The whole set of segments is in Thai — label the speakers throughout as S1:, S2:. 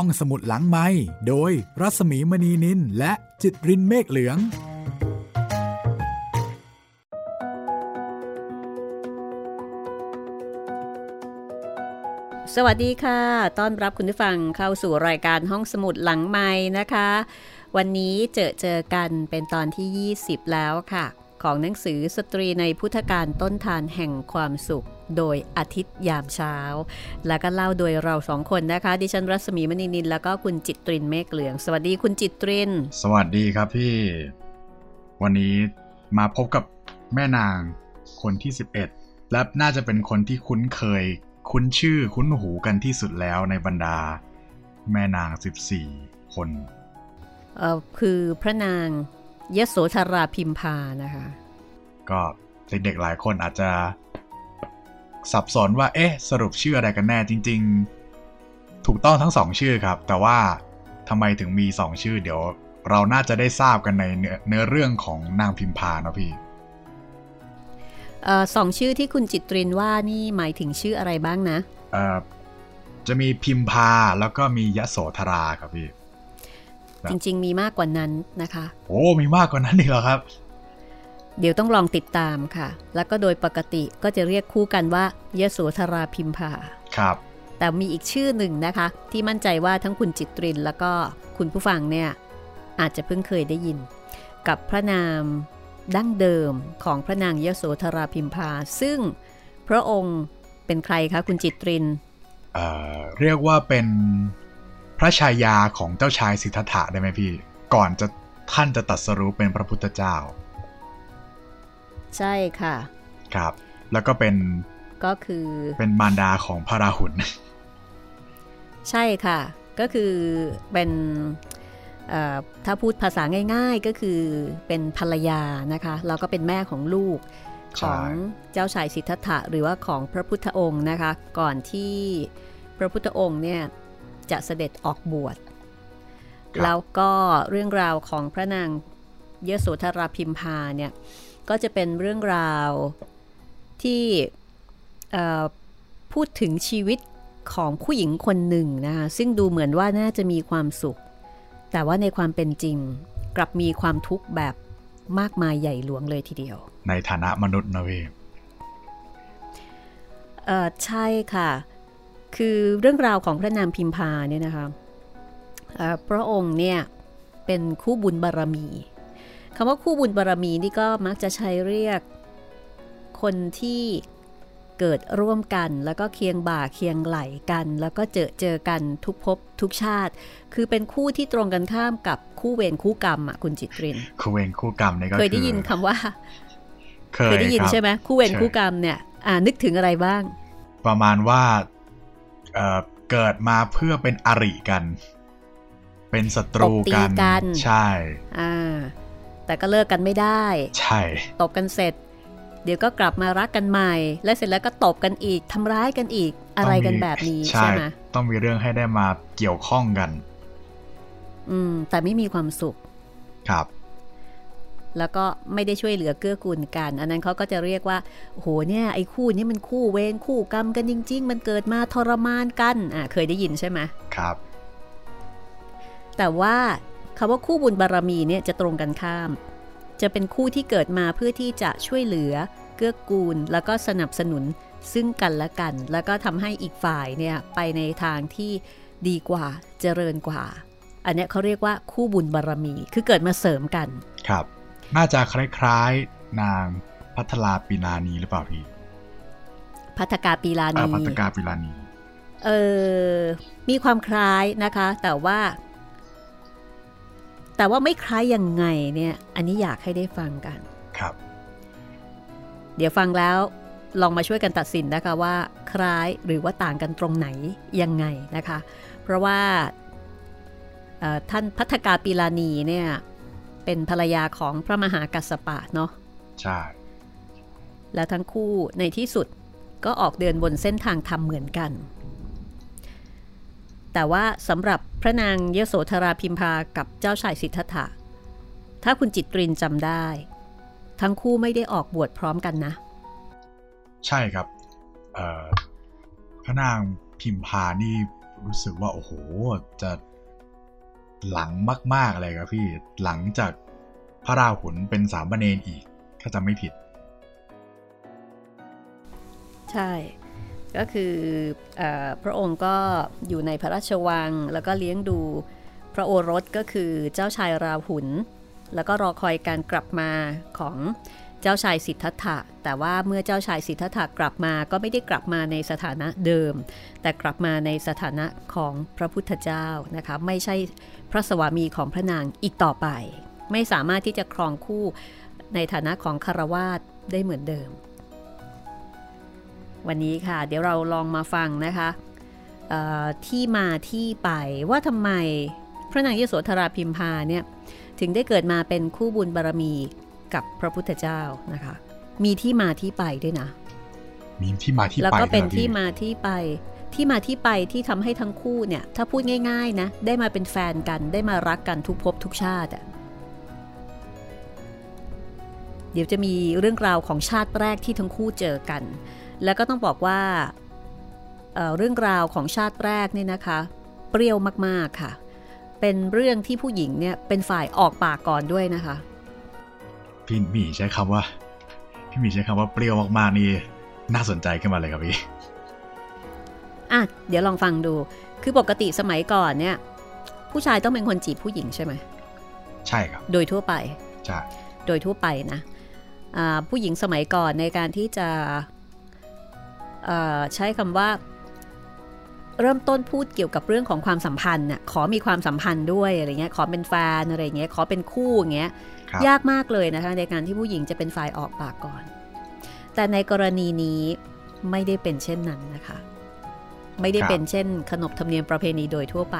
S1: ห้องสมุดหลังไม้โดยรัสมีมณีนินและจิตรินเมฆเหลือง
S2: สวัสดีค่ะ ต้อนรับคุณผู้ฟังเข้าสู่รายการห้องสมุดหลังไม้นะคะ วันนี้เจอเจอกันเป็นตอนที่ 20 แล้วค่ะ ของหนังสือสตรีในพุทธการต้นทานแห่งความสุข โดยอาทิตย์ยามเช้า แล้วก็เล่าโดยเราสองคนนะคะ ดิฉันรัศมีมณีนินแล้วก็คุณจิตตรินเมฆเหลือง สวัสดีคุณจิตตริน
S3: สวัสดีครับพี่ วันนี้มาพบกับแม่นางคนที่ 11 และน่าจะเป็นคนที่คุ้นเคย คุ้นชื่อคุ้นหูกันที่สุดแล้วในบรรดา แม่นาง 14 คน
S2: เอ่อคือพระนาง ยโสธราพิมพานะคะ
S3: ก็เด็กๆหลายคนอาจจะ สับสนว่าเอ๊ะ สรุปชื่ออะไรกันแน่จริง ๆ ถูกต้องทั้งสองชื่อครับ แต่ว่าทำไมถึงมีสองชื่อ เดี๋ยว เราน่าจะได้ทราบกันในเนื้อเนื้อเรื่องของนางพิมพาเนาะพี่
S2: เออสองชื่อที่คุณจิตรินว่านี่หมายถึงชื่ออะไรบ้างนะ
S3: เอ่อจะมีพิมพาแล้วก็มียโสธราครับพี่ครับ
S2: จริง ๆ มีมากกว่านั้นนะคะ
S3: โอ้มีมากกว่านั้นอีกเหรอครับ
S2: เดี๋ยวต้องลองติดตามค่ะ แล้วก็โดยปกติก็จะเรียกคู่กันว่ายโสธราพิมพา
S3: ครับ
S2: แต่มีอีกชื่อหนึ่งนะคะ ที่มั่นใจว่าทั้งคุณจิตริน แล้วก็คุณผู้ฟังเนี่ยอาจจะเพิ่งเคยได้ยิน กับพระนามดั้งเดิมของพระนางยโสธราพิมพา ซึ่งพระองค์เป็นใครคะคุณจิตริน
S3: เอ่อเรียกว่าเป็น พระชายาของเจ้าชายสิทธัตถะได้ไหมพี่ ก่อนจะท่านจะตรัสรู้เป็นพระพุทธเจ้า
S2: ใช่ค่ะ
S3: ครับ แล้วก็เป็น
S2: ก็คือ
S3: เป็นมารดาของพระราหุล
S2: ใช่ค่ะ ก็คือเป็นเอ่อถ้าพูดภาษาง่าย ๆก็คือเป็นภรรยานะคะแล้วก็เป็นแม่ของลูก
S3: ใช่
S2: ของเจ้าชายสิทธัตถะหรือว่าของพระพุทธองค์นะคะ ก่อนที่พระพุทธองค์เนี่ย จะเสด็จออกบวช
S3: ครับ
S2: แล้วก็เรื่องราวของพระนางยโสธราพิมพาเนี่ยก็จะเป็นเรื่องราวที่เอ่อพูดถึงชีวิตของผู้หญิงคนหนึ่งนะคะซึ่งดูเหมือนว่าน่าจะมีความสุข แต่ว่าในความเป็นจริงกลับมีความทุกข์แบบมากมายใหญ่หลวงเลยทีเดียว
S3: ในฐานะมนุษย์นะพี่
S2: เออใช่ค่ะ คือเรื่องราวของพระนามพิมพาเนี่ยนะคะเอ่อพระองค์เนี่ยเป็นคู่บุญบารมีคำว่าคู่บุญบารมีนี่ก็มักจะใช้เรียกคนที่เกิดร่วมกัน แล้วก็เคียงบ่าเคียงไหลกัน แล้วก็เจอเจอกันทุกภพทุกชาติ คือเป็นคู่ที่ตรงกันข้ามกับคู่เวรคู่กรรมอะคุณจิตริน
S3: คู่เวรคู่กรรมนี่ก็
S2: เคยได้ยินคำว่า
S3: เค
S2: เค
S3: ย
S2: ยได้ยิน
S3: รับ
S2: ใช่ไหมคู่เวร
S3: ใช่
S2: คู่กรรมเนี่ย อ่านึกถึงอะไรบ้าง
S3: ประมาณว่า เอ่อเกิดมาเพื่อเป็นอริกัน เป็นศัตรูกัน
S2: ตบตีกัน
S3: ใช่
S2: อ่าแต่ก็เลิกกันไม่ได้
S3: ใช่
S2: ตบกันเสร็จ เดี๋ยวก็กลับมารักกันใหม่ และเสร็จแล้วก็ตบกันอีกทำร้ายกันอีกอะไรกันแบบนี้
S3: ใช่
S2: ใช่ไหม
S3: ต้องมีเรื่องให้ได้มาเกี่ยวข้องกัน
S2: อืม แต่ไม่มีความสุข
S3: ครับ
S2: แล้วก็ไม่ได้ช่วยเหลือเกื้อกูลกัน อันนั้นเขาก็จะเรียกว่าโอ้โหเนี่ยไอ้คู่นี้มันคู่เวรคู่กรรมกันจริง ๆ มันเกิดมาทรมานกันอ่าเคยได้ยินใช่ไหม
S3: ครับ
S2: แต่ว่าคำว่าคู่บุญบารมีเนี่ยจะตรงกันข้าม จะเป็นคู่ที่เกิดมาเพื่อที่จะช่วยเหลือเกื้อกูล แล้วก็สนับสนุนซึ่งกันและกัน แล้วก็ทำให้อีกฝ่ายเนี่ยไปในทางที่ดีกว่าเจริญกว่า อันเนี้ยเขาเรียกว่าคู่บุญบารมี คือเกิดมาเสริมกัน
S3: ครับ น่าจะคล้ายๆนางพัทลาปีนานีหรือเปล่าพี่
S2: พัฒกาปีลา
S3: เอ่อ
S2: นี
S3: พัทกาปีลานี
S2: เออ มีความคล้ายนะคะ แต่ว่า แต่ว่าไม่คล้ายยังไงเนี่ย อันนี้อยากให้ได้ฟังกัน
S3: ครับ
S2: เดี๋ยวฟังแล้วลองมาช่วยกันตัดสินนะคะว่า คล้ายหรือว่าต่างกันตรงไหนยังไงนะคะ เพราะว่าเอ่อท่านพัฒกาปีลานีเนี่ย เป็นภรรยาของพระมหากัสสปะเนาะ
S3: ใช่
S2: และทั้งคู่ในที่สุดก็ออกเดินบนเส้นทางธรรมเหมือนกัน แต่ว่าสำหรับพระนางยโสธราพิมพากับเจ้าชายสิทธัตถะ ถ้าคุณจิตรินจำได้ ทั้งคู่ไม่ได้ออกบวชพร้อมกันนะ
S3: ใช่ครับเอ่อพระนางพิมพานี่รู้สึกว่า โอ้โห จะ หลังมาก ๆ เลยครับพี่ หลังจากพระราหุลเป็นสามเณรอีก ถ้าจำไม่ผิด
S2: ใช่ ก็คืออพระองค์ก็อยู่ในพระราชวัง แล้วก็เลี้ยงดูพระโอรสก็คือเจ้าชายราหุลแล้วก็รอคอยการกลับมาของ จ้าชายสิทธัตถะ แต่ว่าเมื่อเจ้าชายสิทธัตถะกลับมาก็ไม่ได้กลับมาในสถานะเดิม แต่กลับมาในสถานะของพระพุทธเจ้านะคะไม่ใช่พระสวามีของพระนางอีกต่อไป ไม่สามารถที่จะครองคู่ในฐานะของคารวาสได้เหมือนเดิม วันนี้ค่ะ เดี๋ยวเราลองมาฟังนะคะที่มาที่ไปว่าทำไมพระนางยโสธราพิมพาเนี่ยถึงได้เกิดมาเป็นคู่บุญบารมี กับพระพุทธเจ้านะคะ มีที่มาที่ไปด้วยนะ
S3: มีที่มาที่ไป
S2: แล้วก็เป็นที่มาที่ไป ที่มาที่ไปที่ทำให้ทั้งคู่เนี่ย ถ้าพูดง่าย ๆ นะ ได้มาเป็นแฟนกันได้มารักกันทุกภพทุกชาติอะเดี๋ยวจะมีเรื่องราวของชาติแรกที่ทั้งคู่เจอกัน แล้วก็ต้องบอกว่าเเรื่องราวของชาติแรกนี่นะคะ เปรี้ยวมากๆค่ะ เป็นเรื่องที่ผู้หญิงเนี่ยเป็นฝ่ายออกปากก่อนด้วยนะคะ
S3: พี่หมีใช้คำว่า พี่หมีใช้คำว่าเปรี้ยวมากๆนี่น่าสนใจขึ้นมาเลยครับพี่
S2: อะเดี๋ยวลองฟังดู คือปกติสมัยก่อนเนี่ย ผู้ชายต้องเป็นคนจีบผู้หญิงใช่ไหม
S3: ใช่ครับ
S2: โดยทั่วไป
S3: ใช่
S2: โดยทั่วไปนะผู้หญิงสมัยก่อนในการที่จะใช้คำว่า เริ่มต้นพูดเกี่ยวกับเรื่องของความสัมพันธ์น่ะขอมีความสัมพันธ์ด้วยอะไรเงี้ยขอเป็นแฟนอะไรเงี้ยขอเป็นคู่อย่างเงี้ย ยากมากเลยนะคะในการที่ผู้หญิงจะเป็นฝ่ายออกปากก่อน แต่ในกรณีนี้ไม่ได้เป็นเช่นนั้นนะคะ ไม่ได้เป็นเช่น ขนบธรรมเนียมประเพณีโดยทั่วไป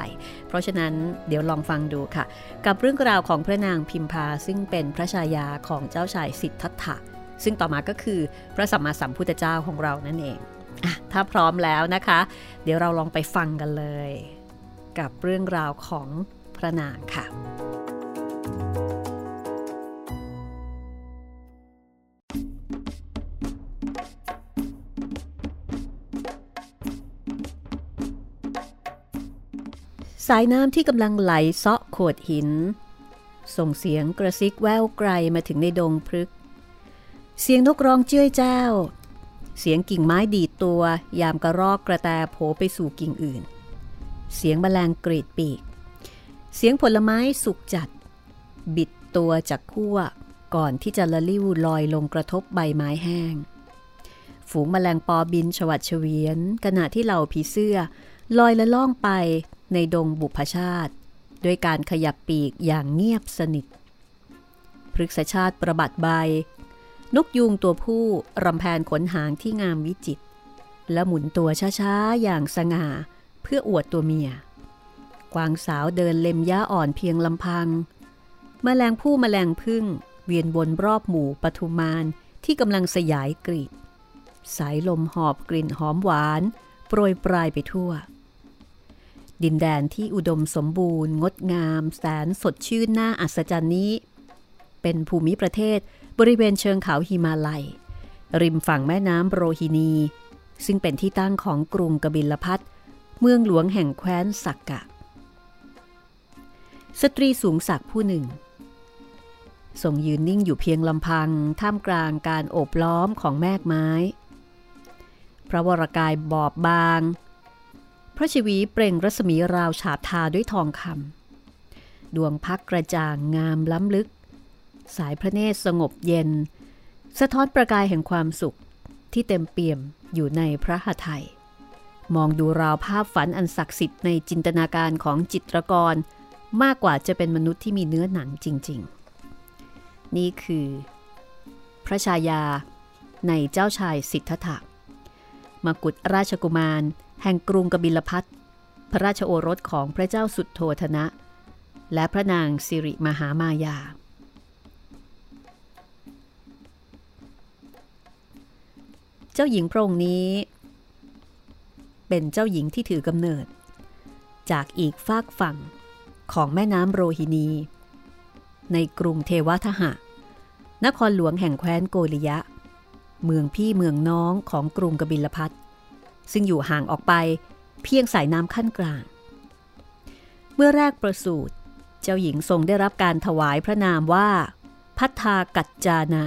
S2: เพราะฉะนั้นเดี๋ยวลองฟังดูค่ะ กับเรื่องราวของพระนางพิมพาซึ่งเป็นพระชายาของเจ้าชายสิทธัตถะซึ่งต่อมาก็คือพระสัมมาสัมพุทธเจ้าของเรานั่นเองอะถ้าพร้อมแล้วนะคะ เดี๋ยวเราลองไปฟังกันเลย กับเรื่องราวของพระนางค่ะ สายน้ำที่กำลังไหลเซาะโขดหิน ส่งเสียงกระซิกแววไกลมาถึงในดงพฤก เสียงนกร้องเจ้ยเจ้า เสียงกิ่งไม้ดีดตัวยามกระรอกกระแตโผไปสู่กิ่งอื่น เสียงแมลงกรีดปีก เสียงผลไม้สุกจัด บิดตัวจากขั้วก่อนที่จะละลิ้วลอยลงกระทบใบไม้แห้ง ฝูงแมลงปอบินฉวัดเฉวียนขณะที่เหล่าผีเสื้อ ลอยละล่องไป ในดงบุพชาติ ด้วยการขยับปีกอย่างเงียบสนิท พฤกษชาติประบัดใบ นกยูงตัวผู้รำแพนขนหางที่งามวิจิต และหมุนตัวช้าๆ อย่างสง่าเพื่ออวดตัวเมีย กวางสาวเดินเล็มย้าอ่อนเพียงลำพังมแมลงผู้มแมลงพึ่ง เวียนวนรอบหมู่ปทุมานที่กำลังสยายกลีบสายลมหอบกลิ่นหอมหวาน โปรยปรายไปทั่ว ดินแดนที่อุดมสมบูรณ์ งดงาม แสนสดชื่นน่าอัศจรรย์นี้ เป็นภูมิประเทศบริเวณเชิงเขาหิมาลัย ริมฝั่งแม่น้ำโรฮินี ซึ่งเป็นที่ตั้งของกรุงกบิลพัสดุ์เมืองหลวงแห่งแคว้นสักกะ สตรีสูงศักดิ์ผู้หนึ่งทรงยืนนิ่งอยู่เพียงลำพัง ท่ามกลางการโอบล้อมของแมกไม้ พระวรากายบอบบาง พระชีวีเปล่งรัศมีราวฉาบทาด้วยทองคำดวงพักกระจ่างงามล้ำลึก สายพระเนตรสงบเย็น สะท้อนประกายแห่งความสุขที่เต็มเปี่ยมอยู่ในพระหทัยมองดูราวภาพฝันอันศักดิ์สิทธิ์ในจินตนาการของจิตรกร มากกว่าจะเป็นมนุษย์ที่มีเนื้อหนังจริง ๆ นี่คือ พระชายาในเจ้าชายสิทธัตถะมกุฎราชกุมาร แห่งกรุงกบิลพัทพระราชโอรสของพระเจ้าสุดโทธนะ และพระนางสิริมหามายา เจ้าหญิงพระองค์นี้ เป็นเจ้าหญิงที่ถือกำเนิด จากอีกฝากฝั่งของแม่น้ำโรฮินี ในกรุงเทวทหะ นครหลวงแห่งแคว้นโกริยะ เมืองพี่เมืองน้องของกรุงกบิลพัท ซึ่งอยู่ห่างออกไปเพียงสายน้ำขั้นกลาง เมื่อแรกประสูติเจ้าหญิงทรงได้รับการถวายพระนามว่าพัฒากัจจานา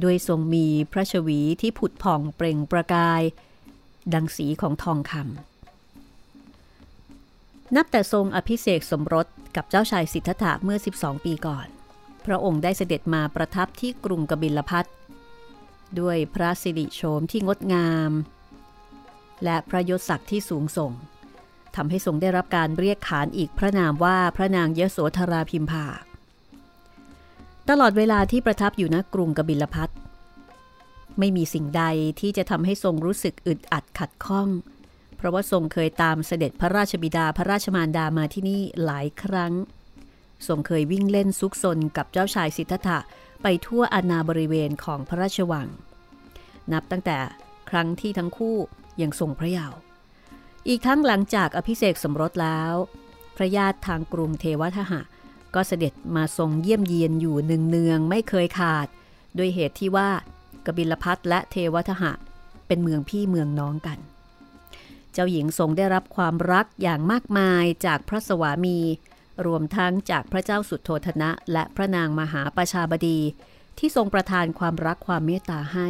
S2: โดยทรงมีพระชวีที่ผุดผ่องเปล่งประกาย ดังสีของทองคำ นับแต่ทรงอภิเษกสมรสกับเจ้าชายสิทธัตถะเมื่อ 12 ปีก่อน พระองค์ได้เสด็จมาประทับที่กรุงกบิลพัทด้วยพระสิริโฉมที่งดงาม และพระยศศักดิ์ที่สูงส่งทำให้ทรงได้รับการเรียกขานอีกพระนามว่าพระนางยโสธราพิมพาตลอดเวลาที่ประทับอยู่ณกรุงกบิลพัทไม่มีสิ่งใดที่จะทำให้ทรงรู้สึกอึดอัดขัดข้อง เพราะว่าทรงเคยตามเสด็จพระราชบิดาพระราชมารดามาที่นี่หลายครั้ง ทรงเคยวิ่งเล่นซุกซนกับเจ้าชายสิทธัตถะไปทั่วอาณาบริเวณของพระราชวัง นับตั้งแต่ ครั้งที่ทั้งคู่ยังทรงพระเยาว์อีกทั้งหลังจากอภิเษกสมรสแล้ว พระญาติทางกรุงเทวทหะ ก็เสด็จมาทรงเยี่ยมเยียนอยู่เนืองๆไม่เคยขาด ด้วยเหตุที่ว่ากบิลพัทและเทวทหะ เป็นเมืองพี่เมืองน้องกัน เจ้าหญิงทรงได้รับความรักอย่างมากมายจากพระสวามี รวมทั้งจากพระเจ้าสุดโทธนะ และพระนางมหาประชาบดี ที่ทรงประทานความรักความเมตตาให้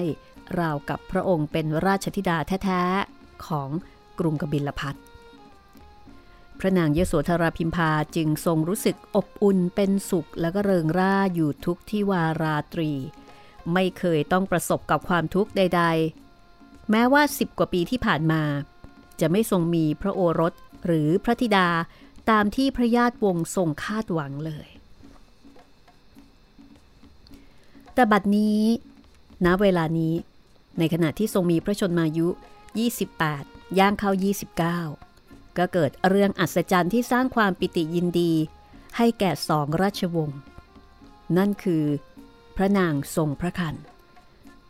S2: ราวกับพระองค์เป็นราชธิดาแท้ๆ ของกรุงกบิลพัทพระนางเยโสธราพิมพาจึงทรงรู้สึกอบอุ่นเป็นสุขและก็เริงร่าอยู่ทุกที่วาราตรี ไม่เคยต้องประสบกับความทุกข์ใด ๆ แม้ว่าสิบกว่าปีที่ผ่านมา จะไม่ทรงมีพระโอรสหรือพระธิดาตามที่พระญาติวงทรงคาดหวังเลย แต่บัดนี้ณเวลานี้ ในขณะที่ทรงมีพระชนมายุ 28 ย่างเข้า 29 ก็เกิดเรื่องอัศจรรย์ที่สร้างความปิติยินดี ให้แก่สองราชวงศ์ นั่นคือ พระนางทรงพระคัน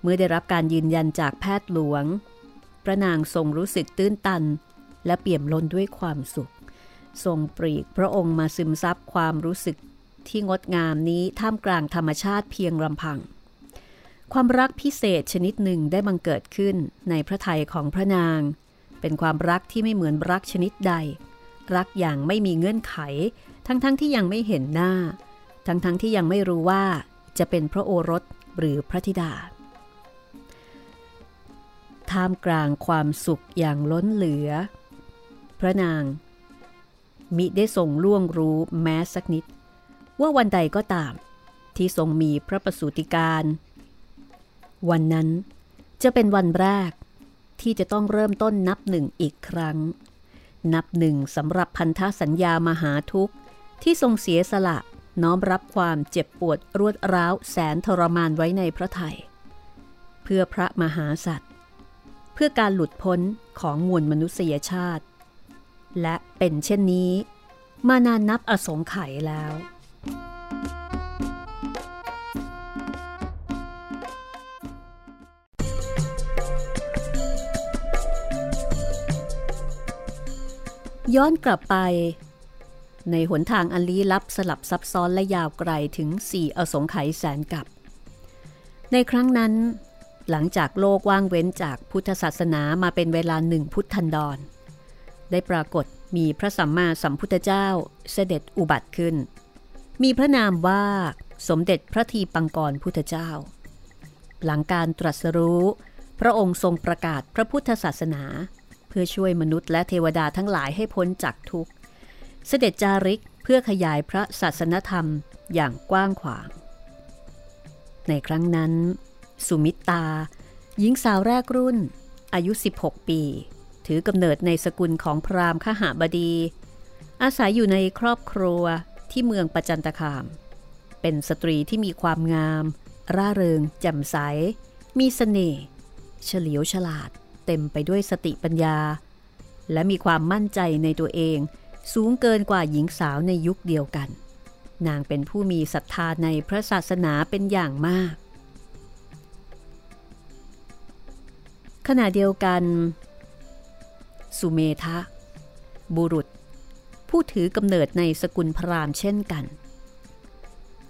S2: เมื่อได้รับการยืนยันจากแพทย์หลวง พระนางทรงรู้สึกตื้นตัน และเปี่ยมล้นด้วยความสุข ทรงปรีกพระองค์มาซึมซับความรู้สึกที่งดงามนี้ท่ามกลางธรรมชาติเพียงลำพัง ความรักพิเศษชนิดหนึ่งได้บังเกิดขึ้นในพระทัยของพระนาง เป็นความรักที่ไม่เหมือนรักชนิดใด รักอย่างไม่มีเงื่อนไข ทั้งๆทที่ยังไม่เห็นหน้า ทั้งๆทที่ยังไม่รู้ว่าจะเป็นพระโอรสหรือพระธิดา ท่ามกลางความสุขอย่างล้นเหลือ พระนาง มิได้ทรงล่วงรู้แม้สักนิด ว่าวันใดก็ตาม ที่ทรงมีพระประสูติการ วันนั้นจะเป็นวันแรกที่จะต้องเริ่มต้นนับหนึ่งอีกครั้ง นับหนึ่งสำหรับพันธสัญญามหาทุกข์ที่ทรงเสียสละน้อมรับความเจ็บปวดรวดร้าวแสนทรมานไว้ในพระไทย เพื่อพระมหาสัตว์ เพื่อการหลุดพ้นของมวลมนุษยชาติ และเป็นเช่นนี้ มานานนับอสงไขยแล้ว ย้อนกลับไป ในหนทางอันลี้ลับสลับซับซ้อนและยาวไกลถึงสี่อสงไขยแสนกับ ในครั้งนั้น หลังจากโลกว่างเว้นจากพุทธศาสนามาเป็นเวลาหนึ่งพุทธันดร ได้ปรากฏมีพระสัมมาสัมพุทธเจ้าเสด็จอุบัติขึ้น มีพระนามว่าสมเด็จพระทีปังกรพุทธเจ้า หลังการตรัสรู้ พระองค์ทรงประกาศพระพุทธศาสนา พื่อช่วยมนุษย์และเทวดาทั้งหลายให้พ้นจากทุกข์ เสด็จจาริกเพื่อขยายพระศาสนธรรมอย่างกว้างขวาง ในครั้งนั้น สุมิตา หญิงสาวแรกรุ่น อายุ 16 ปี ถือกำเนิดในสกุลของพราหมณ์ขหาบดี อาศัยอยู่ในครอบครัวที่เมืองประจันตคาม เป็นสตรีที่มีความงาม ร่าเริงแจ่มใส มีสเสน่ห์เฉลียวฉลาด เต็มไปด้วยสติปัญญา และมีความมั่นใจในตัวเอง สูงเกินกว่าหญิงสาวในยุคเดียวกัน นางเป็นผู้มีศรัทธาในพระศาสนาเป็นอย่างมาก ขณะเดียวกัน สุเมทะ บุรุษ ผู้ถือกำเนิดในสกุลพราหมณ์เช่นกัน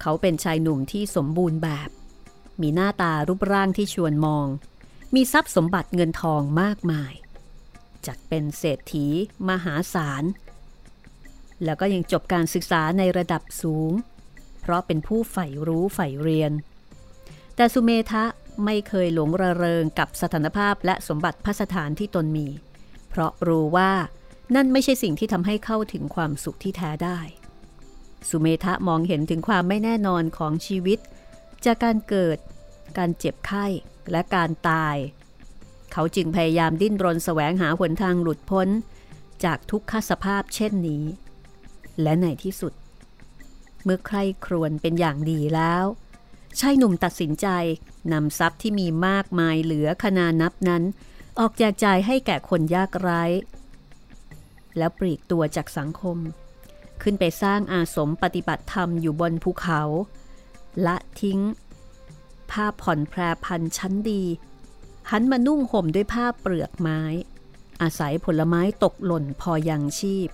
S2: เขาเป็นชายหนุ่มที่สมบูรณ์แบบ มีหน้าตารูปร่างที่ชวนมอง มีทรัพย์สมบัติเงินทองมากมาย จัดเป็นเศรษฐีมหาศาล แล้วก็ยังจบการศึกษาในระดับสูง เพราะเป็นผู้ใฝ่รู้ใฝ่เรียน แต่สุเมทะไม่เคยหลงระเริงกับสถานภาพและสมบัติพัสถานที่ตนมี เพราะรู้ว่านั่นไม่ใช่สิ่งที่ทำให้เข้าถึงความสุขที่แท้ได้ สุเมทะมองเห็นถึงความไม่แน่นอนของชีวิต จากการเกิด การเจ็บไข้ และการตาย เขาจึงพยายามดิ้นรนแสวงหาหนทางหลุดพ้น จากทุกขสภาพเช่นนี้ และในที่สุด เมื่อใครครวญเป็นอย่างดีแล้วชายหนุ่มตัดสินใจนำทรัพย์ที่มีมากมายเหลือขนานับนั้น ออกแจกจ่ายให้แก่คนยากไร้ แล้วปลีกตัวจากสังคม ขึ้นไปสร้างอาสมปฏิบัติธรรมอยู่บนภูเขา ละทิ้ง ผ้าผ่อนแพรพันชั้นดี หันมานุ่งห่มด้วยผ้าเปลือกไม้ อาศัยผลไม้ตกหล่นพอยังชีพ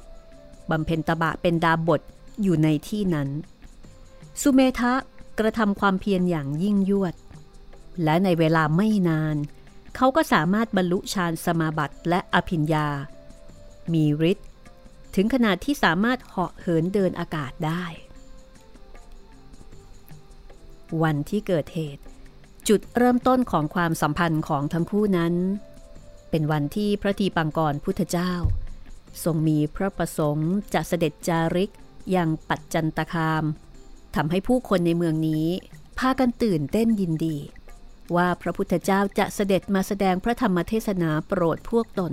S2: บำเพ็ญตบะเป็นดาบทอยู่ในที่นั้น สุเมทะกระทำความเพียรอย่างยิ่งยวด และในเวลาไม่นาน เขาก็สามารถบรรลุฌานสมาบัติและอภิญญา มีฤทธิ์ถึงขนาดที่สามารถเหาะเหินเดินอากาศได้ วันที่เกิดเหตุ จุดเริ่มต้นของความสัมพันธ์ของทั้งคู่นั้น เป็นวันที่พระทีปังกรพุทธเจ้า ทรงมีพระประสงค์จะเสด็จจาริกยังปัจจันตคามทำให้ผู้คนในเมืองนี้พากันตื่นเต้นยินดี ว่าพระพุทธเจ้าจะเสด็จมาแสดงพระธรรมเทศนาโปรดพวกตน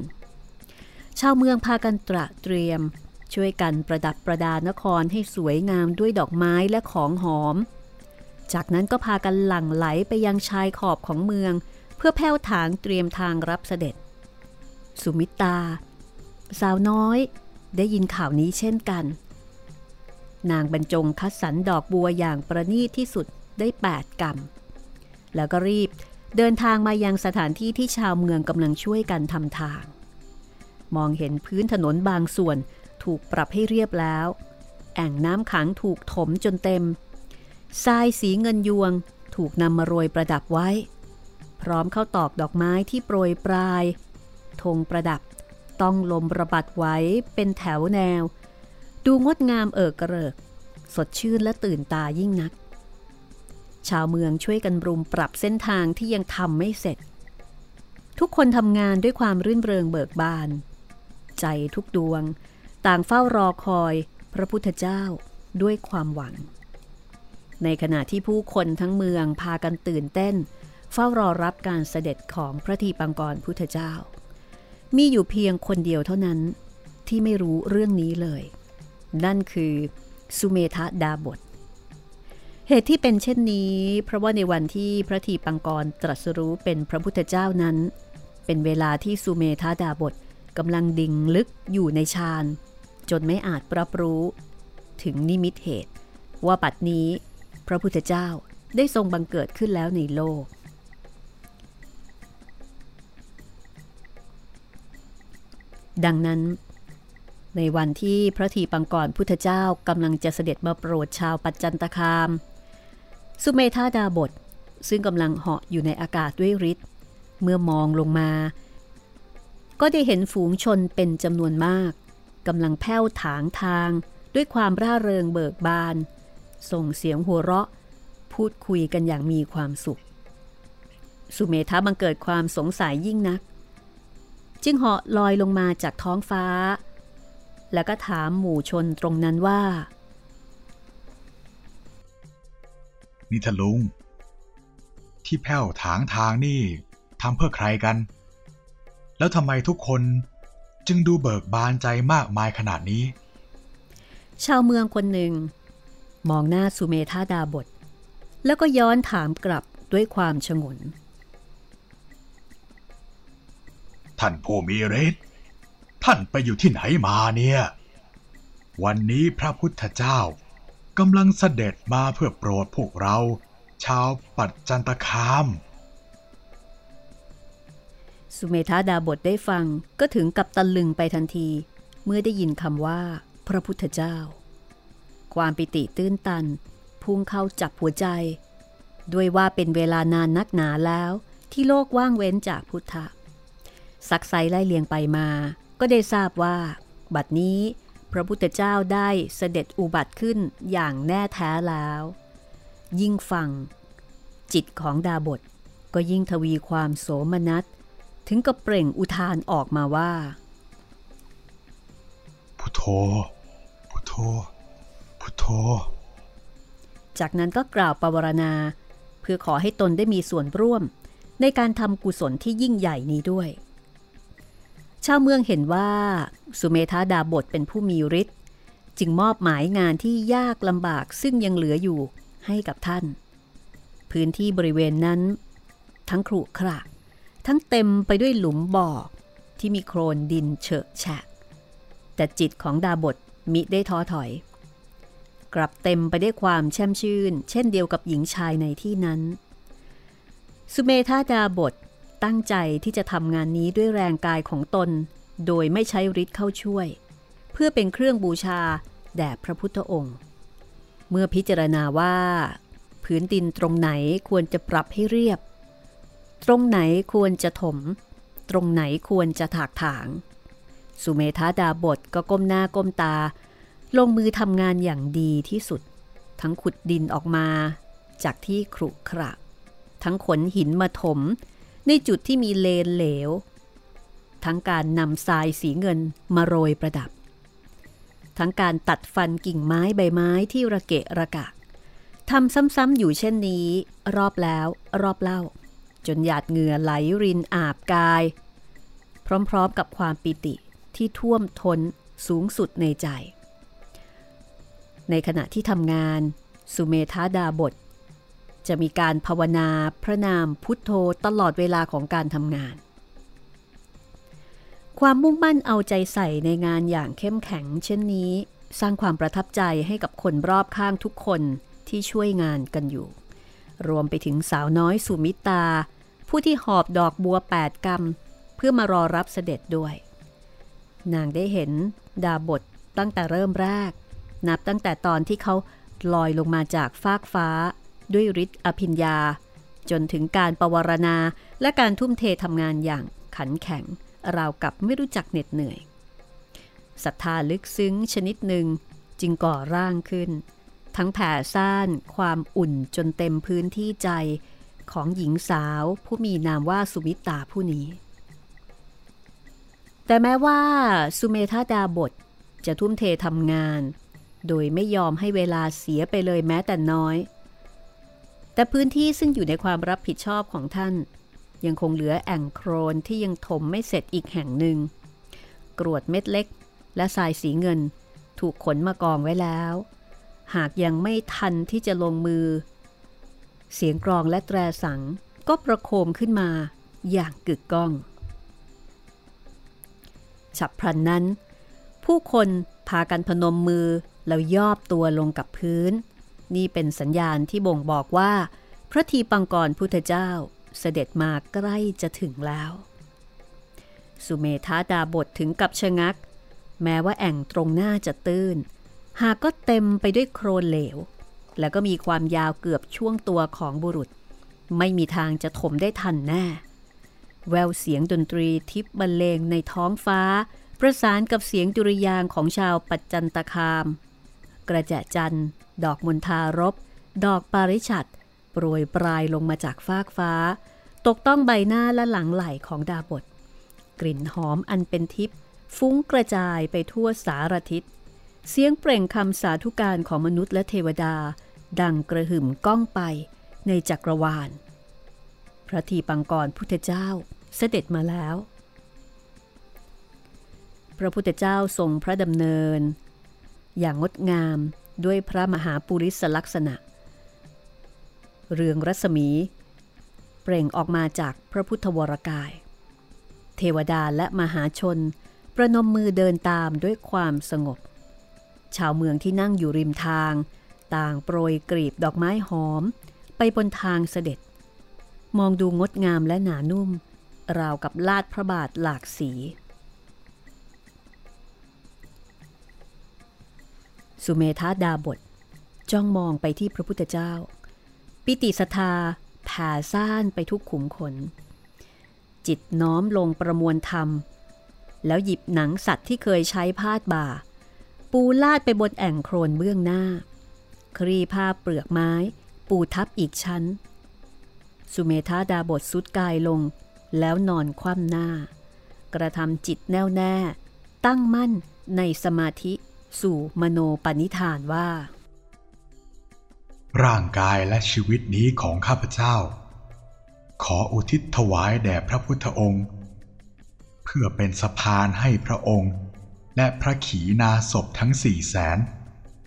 S2: ชาวเมืองพากันตระเตรียม ช่วยกันประดับประดานครให้สวยงามด้วยดอกไม้และของหอม จากนั้นก็พากันหลั่งไหลไปยังชายขอบของเมือง เพื่อแผ้วถางเตรียมทางรับเสด็จ สุมิตา สาวน้อย ได้ยินข่าวนี้เช่นกัน นางบรรจงคัดสรรดอกบัวอย่างประณีตที่สุดได้8กรัมแล้วก็รีบเดินทางมายังสถานที่ที่ชาวเมืองกำลังช่วยกันทำทาง มองเห็นพื้นถนนบางส่วนถูกปรับให้เรียบแล้ว แอ่งน้ำขังถูกถมจนเต็ม ทรายสีเงินยวงถูกนำมาโรยประดับไว้ พร้อมเข้าตอกดอกไม้ที่โปรยปลายธงประดับต้องลมระบัดไว้เป็นแถวแนว ดูงดงามเอิกกระเริก สดชื่นและตื่นตายิ่งนัก ชาวเมืองช่วยกันรุมปรับเส้นทางที่ยังทำไม่เสร็จ ทุกคนทำงานด้วยความรื่นเริงเบิกบาน ใจทุกดวง ต่างเฝ้ารอคอยพระพุทธเจ้าด้วยความหวัง ในขณะที่ผู้คนทั้งเมืองพากันตื่นเต้น เฝ้ารอรับการเสด็จของพระทีปังกรพุทธเจ้า มีอยู่เพียงคนเดียวเท่านั้นที่ไม่รู้เรื่องนี้เลย นั่นคือสุเมธาดาบท เหตุที่เป็นเช่นนี้ เพราะว่าในวันที่พระทีปังกรตรัสรู้เป็นพระพุทธเจ้านั้น เป็นเวลาที่สุเมธาดาบทกำลังดิ่งลึกอยู่ในฌานจนไม่อาจรับรู้ ถึงนิมิตเหตุ ว่าปัดนี้ พระพุทธเจ้าได้ทรงบังเกิดขึ้นแล้วในโลก ดังนั้น ในวันที่พระทีปังกรพุทธเจ้ากำลังจะเสด็จมาโปรดชาวปัจจันตคาม สุเมธาดาบทซึ่งกำลังเหาะอยู่ในอากาศด้วยฤทธิ์เมื่อมองลงมา ก็ได้เห็นฝูงชนเป็นจำนวนมากกำลังแผ้วถางทางด้วยความร่าเริงเบิกบาน ส่งเสียงหัวเราะ พูดคุยกันอย่างมีความสุข สุเมธาบังเกิดความสงสัยยิ่งนัก จึงเหาะลอยลงมาจากท้องฟ้า แล้วก็ถามหมู่ชนตรงนั้นว่า
S3: นี่ทะลุง ที่แผ้วถางทางนี่ทำเพื่อใครกัน แล้วทำไมทุกคนจึงดูเบิกบานใจมากมายขนาดนี้
S2: ชาวเมืองคนหนึ่ง มองหน้าสุเมธาดาบท แล้วก็ย้อนถามกลับด้วยความชงน
S3: ท่านผู้มีฤทธิ์ท่านไปอยู่ที่ไหนมาเนี่ย วันนี้พระพุทธเจ้ากำลังเสด็จมาเพื่อโปรดพวกเรา ชาวปัจจันตคาม
S2: สุเมธาดาบทได้ฟังก็ถึงกับตะลึงไปทันที เมื่อได้ยินคำว่า พระพุทธเจ้า ความปิติตื้นตัน พุ่งเข้าจับหัวใจ ด้วยว่าเป็นเวลานานนักหนาแล้วที่โลกว่างเว้นจากพุทธะซักไซไล่เลียงไปมา ก็ได้ทราบว่า บัดนี้พระพุทธเจ้าได้เสด็จอุบัติขึ้นอย่างแน่แท้แล้ว ยิ่งฟัง จิตของดาบทก็ยิ่งทวีความโสมนัส ถึงกับเปล่งอุทานออกมาว่า
S3: พุทโธ พุทโธ พุทโธ
S2: จากนั้นก็กล่าวปวารณา เพื่อขอให้ตนได้มีส่วนร่วม ในการทำกุศลที่ยิ่งใหญ่นี้ด้วย ชาวเมืองเห็นว่า สุเมธาดาบทเป็นผู้มีฤทธิ์จึงมอบหมายงานที่ยากลำบากซึ่งยังเหลืออยู่ให้กับท่าน พื้นที่บริเวณนั้น ทั้งครุขระทั้งเต็มไปด้วยหลุมบ่อที่มีโคลนดินเฉอะแฉะแต่จิตของดาบทมิได้ท้อถอย กลับเต็มไปด้วยความแช่มชื่น เช่นเดียวกับหญิงชายในที่นั้น สุเมธาดาบทตั้งใจที่จะทำงานนี้ด้วยแรงกายของตน โดยไม่ใช้ฤทธิ์เข้าช่วย เพื่อเป็นเครื่องบูชาแด่พระพุทธองค์ เมื่อพิจารณาว่า พื้นดินตรงไหนควรจะปรับให้เรียบ ตรงไหนควรจะถม ตรงไหนควรจะถากถาง สุเมธาดาบทก็ก้มหน้าก้มตา ลงมือทำงานอย่างดีที่สุด ทั้งขุดดินออกมา จากที่ขรุขระทั้งขนหินมาถม ในจุดที่มีเลนเหลว ทั้งการนำทรายสีเงินมาโรยประดับ ทั้งการตัดฟันกิ่งไม้ใบไม้ที่ระเกะระกะทำซ้ำๆอยู่เช่นนี้ รอบแล้วรอบเล่า จนหยาดเหงื่อไหลรินอาบกาย พร้อมๆกับความปิติที่ท่วมท้นสูงสุดในใจ ในขณะที่ทำงาน สุเมธาดาบท จะมีการภาวนาพระนามพุทโธตลอดเวลาของการทำงาน ความมุ่งมั่นเอาใจใส่ในงานอย่างเข้มแข็ง เช่นนี้ สร้างความประทับใจให้กับคนรอบข้างทุกคนที่ช่วยงานกันอยู่ รวมไปถึงสาวน้อยสุมิตา ผู้ที่หอบดอกบัวแปดกำเพื่อมารอรับเสด็จด้วย นางได้เห็นดาบทตั้งแต่เริ่มแรก นับตั้งแต่ตอนที่เขาลอยลงมาจากฟากฟ้า ด้วยฤทธิ์อภิญญา จนถึงการประวรณาและการทุ่มเททำงานอย่างขันแข็ง ราวกับไม่รู้จักเหน็ดเหนื่อยศรัทธาลึกซึ้งชนิดหนึ่งจึงก่อร่างขึ้น ทั้งแผ่ซ่านความอุ่นจนเต็มพื้นที่ใจของหญิงสาวผู้มีนามว่าสุมิตาผู้นี้ แต่แม้ว่าสุเมธาดาบทจะทุ่มเททำงาน โดยไม่ยอมให้เวลาเสียไปเลยแม้แต่น้อย แต่พื้นที่ซึ่งอยู่ในความรับผิดชอบของท่าน ยังคงเหลือแอ่งโครนที่ยังถมไม่เสร็จอีกแห่งหนึ่ง กรวดเม็ดเล็ก และทรายสีเงิน ถูกขนมากองไว้แล้ว หากยังไม่ทันที่จะลงมือ เสียงกรองและแตรสังก็ประโคมขึ้นมาอย่างกึกก้อง ฉับพลันนั้น ผู้คนพากันพนมมือ แล้วยอบตัวลงกับพื้น นี่เป็นสัญญาณที่บ่งบอกว่า พระทีปังกรพุทธเจ้าเสด็จมาใกล้จะถึงแล้ว สุเมธาดาบทถึงกับชะงัก แม้ว่าแอ่งตรงหน้าจะตื้น หากก็เต็มไปด้วยโครนเหลว แล้วก็มีความยาวเกือบช่วงตัวของบุรุษ ไม่มีทางจะถมได้ทันแน่แววเสียงดนตรีทิพบรรเลงในท้องฟ้า ประสานกับเสียงดุริยางของชาวปัจจันตคาม กระแจจันดอกมณฑารบ ดอกปาริชัดโปรยปลายลงมาจากฟากฟ้า ตกต้องใบหน้าและหลังไหล่ของดาบท กลิ่นหอมอันเป็นทิพย์ฟุ้งกระจายไปทั่วสารทิศ เสียงเปล่งคำสาธุการของมนุษย์และเทวดา ดังกระหึ่มก้องไปในจักรวาล พระทีปังกรพุทธเจ้าเสด็จมาแล้ว พระพุทธเจ้าทรงพระดำเนิน อย่างงดงามด้วยพระมหาปุริสลักษณะ เรืองรัศมี เปล่งออกมาจากพระพุทธวรกาย เทวดาและมหาชน ประนมมือเดินตามด้วยความสงบ ชาวเมืองที่นั่งอยู่ริมทาง ต่างโปรยกลีบดอกไม้หอม ไปบนทางเสด็จ มองดูงดงามและหนานุ่ม ราวกับลาดพระบาทหลากสี สุเมธาดาบท จ้องมองไปที่พระพุทธเจ้า ปิติศรัทธาแผ่ซ่านไปทุกขุมขน จิตน้อมลงประมวลธรรม แล้วหยิบหนังสัตว์ที่เคยใช้พาดบ่า ปูลาดไปบนแอ่งโครนเบื้องหน้า ครีผ้าเปลือกไม้ ปูทับอีกชั้น สุเมธาดาบทสุดกายลง แล้วนอนคว่ำหน้า กระทำจิตแน่วแน่ ตั้งมั่นในสมาธิ สู่มโนปณิธานว่า
S3: ร่างกายและชีวิตนี้ของข้าพเจ้า ขออุทิศถวายแด่พระพุทธองค์ เพื่อเป็นสะพานให้พระองค์ และพระขีณาศพทั้งสี่แสน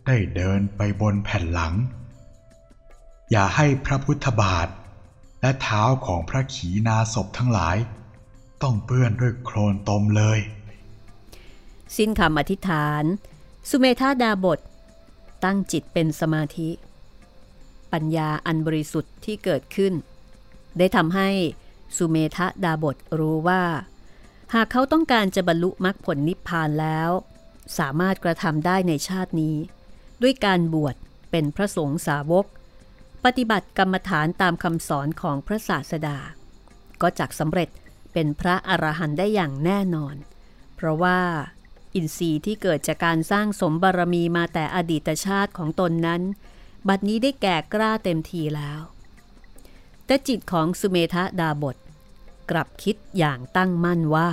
S3: ได้เดินไปบนแผ่นหลัง อย่าให้พระพุทธบาทและเท้าของพระขีณาศพทั้งหลาย ต้องเปื้อนด้วยโคลนตมเลย
S2: สิ้นคำอธิษฐาน สุเมธาดาบท ตั้งจิตเป็นสมาธิ ปัญญาอันบริสุทธิ์ที่เกิดขึ้น ได้ทำให้สุเมธาดาบทรู้ว่า หากเขาต้องการจะบรรลุมรรคผลนิพพานแล้ว สามารถกระทำได้ในชาตินี้ ด้วยการบวชเป็นพระสงฆ์สาวก ปฏิบัติกรรมฐานตามคำสอนของพระศาสดา ก็จักสำเร็จเป็นพระอรหันต์ได้อย่างแน่นอน เพราะว่า อินทรีย์ที่เกิดจากการสร้างสมบารมีมาแต่อดีตชาติของตนนั้น บัดนี้ได้แก่กล้าเต็มทีแล้ว แต่จิตของสุเมธะดาบท กลับคิดอย่างตั้งมั่นว่า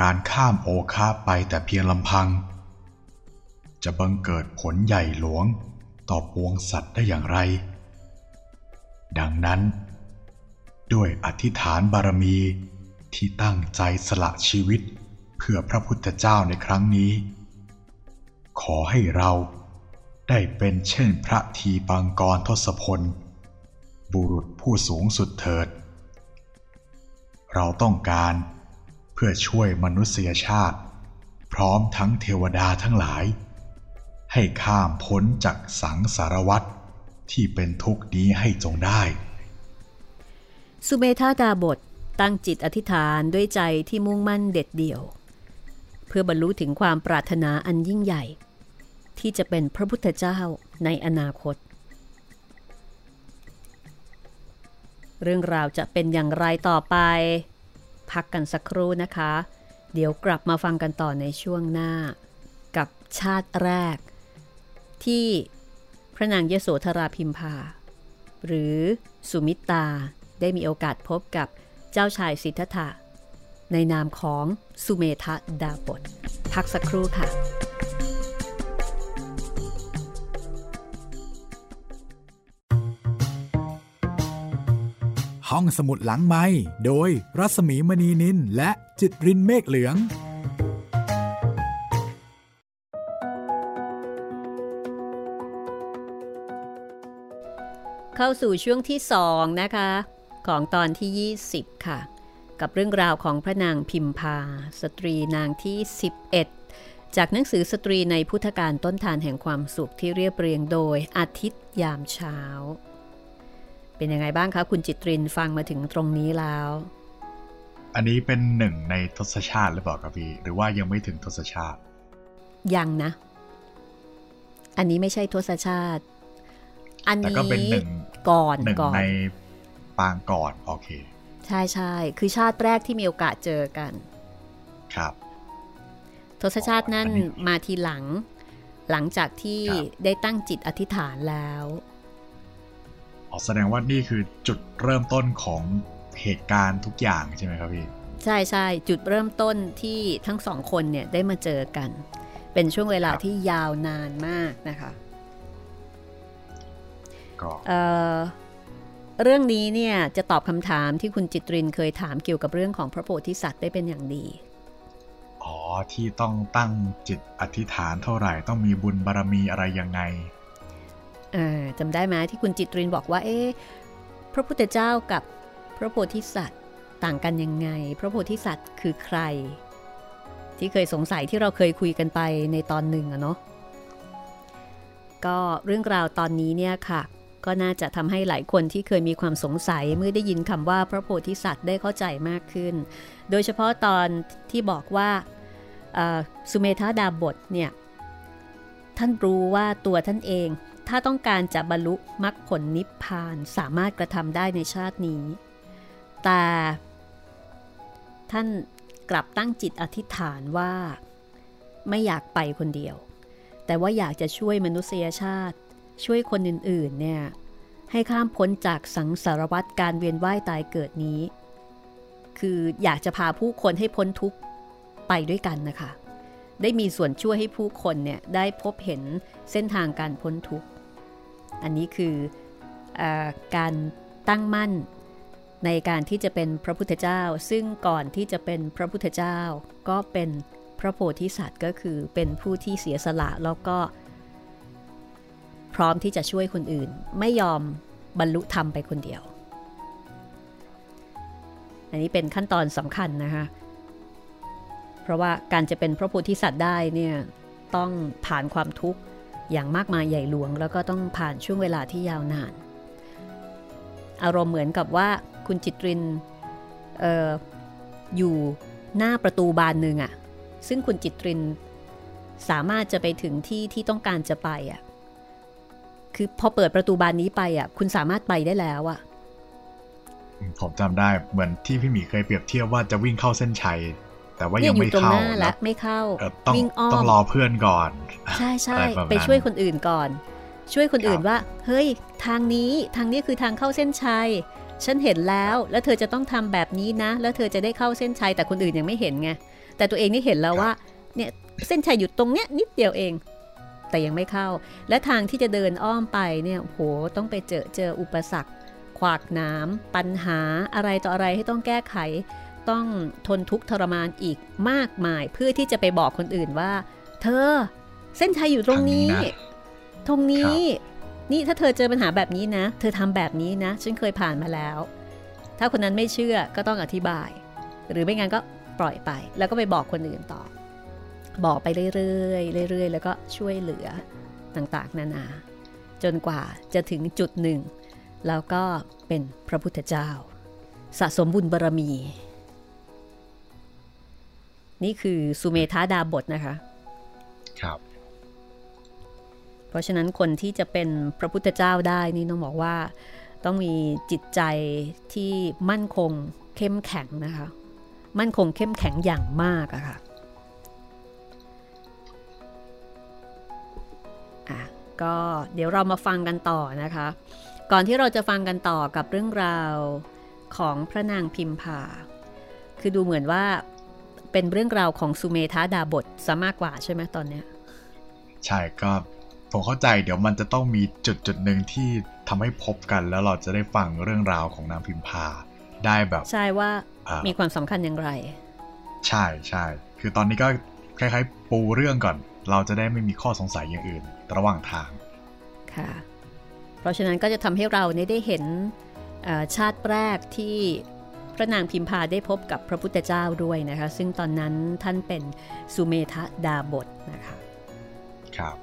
S3: การข้ามโอคาไปแต่เพียงลำพัง จะบังเกิดผลใหญ่หลวงต่อปวงสัตว์ได้อย่างไร ดังนั้น ด้วยอธิษฐานบารมี ที่ตั้งใจสละชีวิต เพื่อพระพุทธเจ้าในครั้งนี้ ขอให้เราได้เป็นเช่นพระทีปังกรทศพล บุรุษผู้สูงสุดเถิด เราต้องการเพื่อช่วยมนุษยชาติ พร้อมทั้งเทวดาทั้งหลาย ให้ข้ามพ้นจากสังสารวัฏที่เป็นทุกข์นี้ให้จงได้
S2: สุเมธาดาบท ตั้งจิตอธิษฐานด้วยใจที่มุ่งมั่นเด็ดเดี่ยว เพื่อบรรลุถึงความปรารถนาอันยิ่งใหญ่ ที่จะเป็นพระพุทธเจ้าในอนาคต เรื่องราวจะเป็นอย่างไรต่อไป พักกันสักครู่นะคะ เดี๋ยวกลับมาฟังกันต่อในช่วงหน้า กับชาติแรก ที่พระนางเยโสธราพิมพา หรือสุมิตาได้มีโอกาสพบกับ เจ้าชายสิทธัตถะในนามของสุเมธะดาบท พักสักครู่ค่ะ
S1: ห้องสมุดหลังไมค์โดยรัศมีมณีนิลและจิตรินเมฆเหลือง
S2: เข้าสู่ช่วงที่ 2 นะคะ ของตอนที่ 20 ค่ะ กับเรื่องราวของพระนางพิมพา สตรีนางที่ 11 จากหนังสือสตรีในพุทธกาลต้นธารแห่งความสุขที่เรียบเรียงโดยอาทิตย์ยามเช้า เป็นยังไงบ้างคะคุณจิตรินฟังมาถึงตรงนี้แล้ว
S3: อันนี้เป็นหนึ่งในทศชาติหรือเปล่าครับพี่หรือว่ายังไม่ถึงทศชาติ
S2: ยังนะ อันนี้ไม่ใช่ทศชาติ อัน
S3: แต่
S2: นี้
S3: ก็เป็นหนึ่ง
S2: ก่อน
S3: หนึ่ง
S2: ก่อน
S3: ใน ปางก่อนโอเค
S2: ใช่ใช่คือชาติแรกที่มีโอกาสเจอกัน
S3: ครับ
S2: ทศชาตินั่น
S3: อันนี้
S2: มาทีหลัง หลังจากที่
S3: ครับ
S2: ได้ตั้งจิตอธิษฐานแล้ว
S3: อ๋อแสดงว่านี่คือจุดเริ่มต้นของเหตุการณ์ทุกอย่างใช่ไหมครับพี่
S2: ใช่ใช่จุดเริ่มต้นที่ทั้งสองคนเนี่ยได้มาเจอกัน เป็นช่วงเวลา
S3: ครับ
S2: ที่ยาวนานมากนะคะ
S3: ก็
S2: เอ่อเรื่องนี้เนี่ยจะตอบคำถามที่คุณจิตรินเคยถามเกี่ยวกับเรื่องของพระโพธิสัตว์ได้เป็นอย่างดี
S3: อ๋อที่ต้องตั้งจิตอธิษฐานเท่าไหร่ต้องมีบุญบารมีอะไรยังไง
S2: เอ่อจำได้ไหมที่คุณจิตรินบอกว่า เอ๊ะพระพุทธเจ้ากับพระโพธิสัตว์ต่างกันยังไง พระโพธิสัตว์คือใคร ที่เคยสงสัยที่เราเคยคุยกันไปในตอนหนึ่งอะเนาะก็เรื่องราวตอนนี้เนี่ยค่ะ ก็น่าจะทำให้หลายคนที่เคยมีความสงสัยเมื่อได้ยินคำว่าพระโพธิสัตว์ได้เข้าใจมากขึ้น โดยเฉพาะตอนที่บอกว่าสุเมธาดาบทเนี่ยท่านรู้ว่าตัวท่านเอง ถ้าต้องการจะบรรลุมรรคผลนิพพานสามารถกระทำได้ในชาตินี้ แต่ท่านกลับตั้งจิตอธิษฐานว่าไม่อยากไปคนเดียว แต่ว่าอยากจะช่วยมนุษยชาติ ช่วยคนอื่นๆเนี่ยให้ข้ามพ้นจากสังสารวัตรการเวียนว่ายตายเกิดนี้ คืออยากจะพาผู้คนให้พ้นทุกข์ไปด้วยกันนะคะ ได้มีส่วนช่วยให้ผู้คนเนี่ยได้พบเห็นเส้นทางการพ้นทุกข์ อันนี้คืออการตั้งมั่นในการที่จะเป็นพระพุทธเจ้า ซึ่งก่อนที่จะเป็นพระพุทธเจ้า ก็เป็นพระโพธิสัตว์ก็คือเป็นผู้ที่เสียสละแล้วก็ พร้อมที่จะช่วยคนอื่น ไม่ยอมบรรลุธรรมไปคนเดียว อันนี้เป็นขั้นตอนสำคัญนะคะเพราะว่าการจะเป็นพระโพธิสัตว์ได้เนี่ยต้องผ่านความทุกข์อย่างมากมายใหญ่หลวง แล้วก็ต้องผ่านช่วงเวลาที่ยาวนาน อารมณ์เหมือนกับว่าคุณจิตรินอออยู่หน้าประตูบานหนึ่งอะซึ่งคุณจิตรินสามารถจะไปถึงที่ที่ต้องการจะไปอะ คือพอเปิดประตูบานนี้ไปอะ คุณสามารถไปได้แล้วอะ
S3: ผมจำได้เหมือนที่พี่หมีเคยเปรียบเทียบว่าจะวิ่งเข้าเส้นชัย แต่ว่ายังไม่
S2: เข้า
S3: แล้ว
S2: ไม่เข้า
S3: ต้องต้องรอเพื่อนก่อน
S2: ใช่ใช่ไปช่วยคนอื่นก่อน ช่วยคนอื่นว่า เฮ้ย ทางนี้ทางนี้คือทางเข้าเส้นชัยฉันเห็นแล้วแล้วเธอจะต้องทำแบบนี้นะ แล้วเธอจะได้เข้าเส้นชัยแต่คนอื่นยังไม่เห็นไงแต่ตัวเองนี่เห็นแล้วว่า เนี่ยเส้นชัยอยู่ตรงเนี้ยนิดเดียวเอง แต่ยังไม่เข้า และทางที่จะเดินอ้อมไปเนี่ยโหต้องไปเจอเจออุปสรรค ขวากน้ำปัญหาอะไรต่ออะไรให้ต้องแก้ไข ต้องทนทุกข์ทรมานอีกมากมาย เพื่อที่จะไปบอกคนอื่นว่า เธอ เส้นชัยอยู่ตรงนี้ ตรงนี้ นี่ถ้าเธอเจอปัญหาแบบนี้นะ เธอทำแบบนี้นะ ฉันเคยผ่านมาแล้ว ถ้าคนนั้นไม่เชื่อก็ต้องอธิบาย หรือไม่งั้นก็ปล่อยไป แล้วก็ไปบอกคนอื่นต่อ บอกไปเรื่อยๆเรื่อยๆ แล้วก็ช่วยเหลือต่างๆ นานา จนกว่าจะถึงจุดหนึ่ง แล้วก็เป็นพระพุทธเจ้า สะสมบุญบารรมี นี่คือสุเมธาดาบทนะคะ
S3: ครับ
S2: เพราะฉะนั้นคนที่จะเป็นพระพุทธเจ้าได้นี่ต้องบอกว่าต้องมีจิตใจที่มั่นคงเข้มแข็งนะคะ มั่นคงเข้มแข็งอย่างมากอะค่ะ ก็เดี๋ยวเรามาฟังกันต่อนะคะ ก่อนที่เราจะฟังกันต่อกับเรื่องราวของพระนางพิมพา คือดูเหมือนว่าเป็นเรื่องราวของสุเมธาดาบทซะมากกว่าใช่ไหมตอนเนี้ย
S3: ใช่ก็ผมเข้าใจเดี๋ยวมันจะต้องมีจุดจุดหนึ่งที่ทำให้พบกันแล้วเราจะได้ฟังเรื่องราวของนางพิมพาได้แบบ
S2: ใช่ว่ามีความสำคัญอย่างไร
S3: ใช่ใช่คือตอนนี้ก็ คล้ายๆ ปูเรื่องก่อน เราจะได้ไม่มีข้อสงสัยอย่างอื่น ระหว่างทาง
S2: ค่ะ เพราะฉะนั้นก็จะทำให้เราได้เห็นชาติแรกที่พระนางพิมพาได้พบกับพระพุทธเจ้าด้วยนะคะ ซึ่งตอนนั้นท่านเป็นสุเมธดาบทนะคะ
S3: ครับ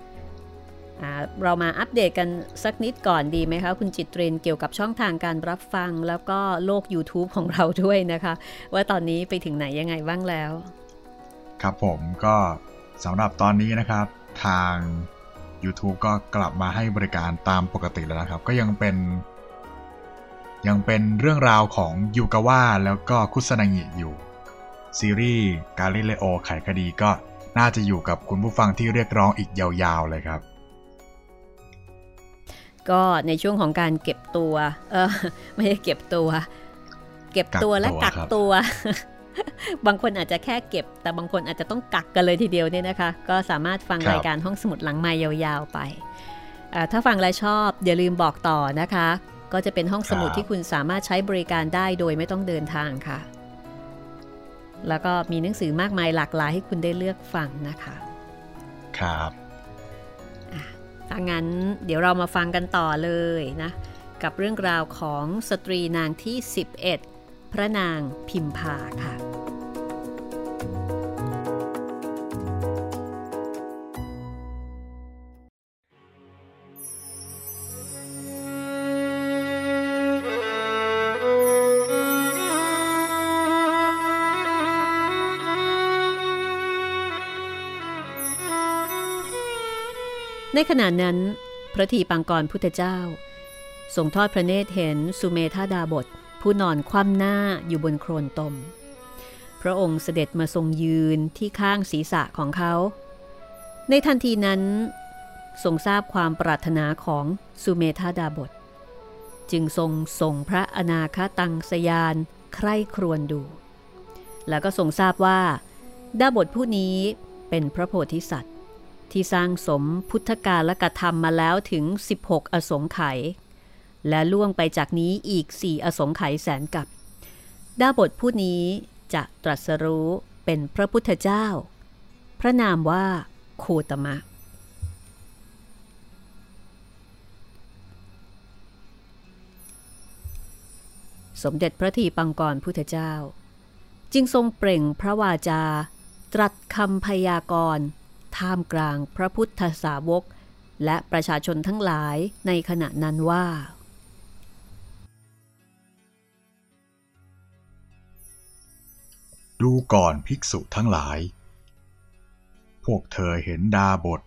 S2: เรามาอัปเดตกันสักนิดก่อนดีไหมคะ คุณจิตเรนเกี่ยวกับช่องทางการรับฟังแล้วก็โลก YouTube ของเราด้วยนะคะ ว่าตอนนี้ไปถึงไหนยังไงบ้างแล้ว
S3: ครับผมก็สำหรับตอนนี้นะครับ ทาง YouTube ก็กลับมาให้บริการตามปกติแล้วนะครับ ก็ยังเป็น ยังเป็นเรื่องราวของยูกาว่าแล้วก็คุสนางิอยู่ ซีรีส์กาลิเลโอไขคดีก็น่าจะอยู่กับคุณผู้ฟังที่เรียกร้องอีกยาวๆเลยครับ
S2: ก็ในช่วงของการเก็บตัว เออไม่ใช่เก็บตัว เก็บตัวและกักตัว บางคนอาจจะแค่เก็บ แต่บางคนอาจจะต้องกักกันเลยทีเดียวเนี่ยนะคะ ก็สามารถฟังรายการห้องสมุดหลังไม้ยาวๆไป ถ้าฟังแล้วชอบอย่าลืมบอกต่อนะคะ ก็จะเป็นห้องสมุดที่คุณสามารถใช้บริการได้โดยไม่ต้องเดินทางค่ะ แล้วก็มีหนังสือมากมายหลากหลายให้คุณได้เลือกฟังนะคะ
S3: ครับ
S2: ถ้างั้นเดี๋ยวเรามาฟังกันต่อเลยนะ กับเรื่องราวของสตรีนางที่ 11 พระนางพิมพาค่ะ ในขณะนั้น พระทีปังกรพุทธเจ้าทรงทอดพระเนตรเห็นสุเมธาดาบท ผู้นอนคว่ำหน้าอยู่บนโครนตม พระองค์เสด็จมาทรงยืนที่ข้างศีรษะของเขา ในทันทีนั้น ทรงทราบความปรารถนาของสุเมธาดาบท จึงทรงส่งพระอนาคตังสยานใคร่ครวญดู แล้วก็ทรงทราบว่า ดาบทผู้นี้เป็นพระโพธิสัตว์ ที่สร้างสมพุทธกาลกธรรมมาแล้วถึง 16 อสงไขยและล่วงไปจากนี้อีกสี่อสงไขยแสนกับดาบทผู้นี้จะตรัสรู้เป็นพระพุทธเจ้า พระนามว่าโคตมะ สมเด็จพระทีปังกรพุทธเจ้า จึงทรงเปล่งพระวาจา ตรัสคำพยากรณ์ ท่ามกลางพระพุทธสาวก และประชาชนทั้งหลายในขณะนั้นว่า
S3: ดูก่อนภิกษุทั้งหลาย พวกเธอเห็นดาบท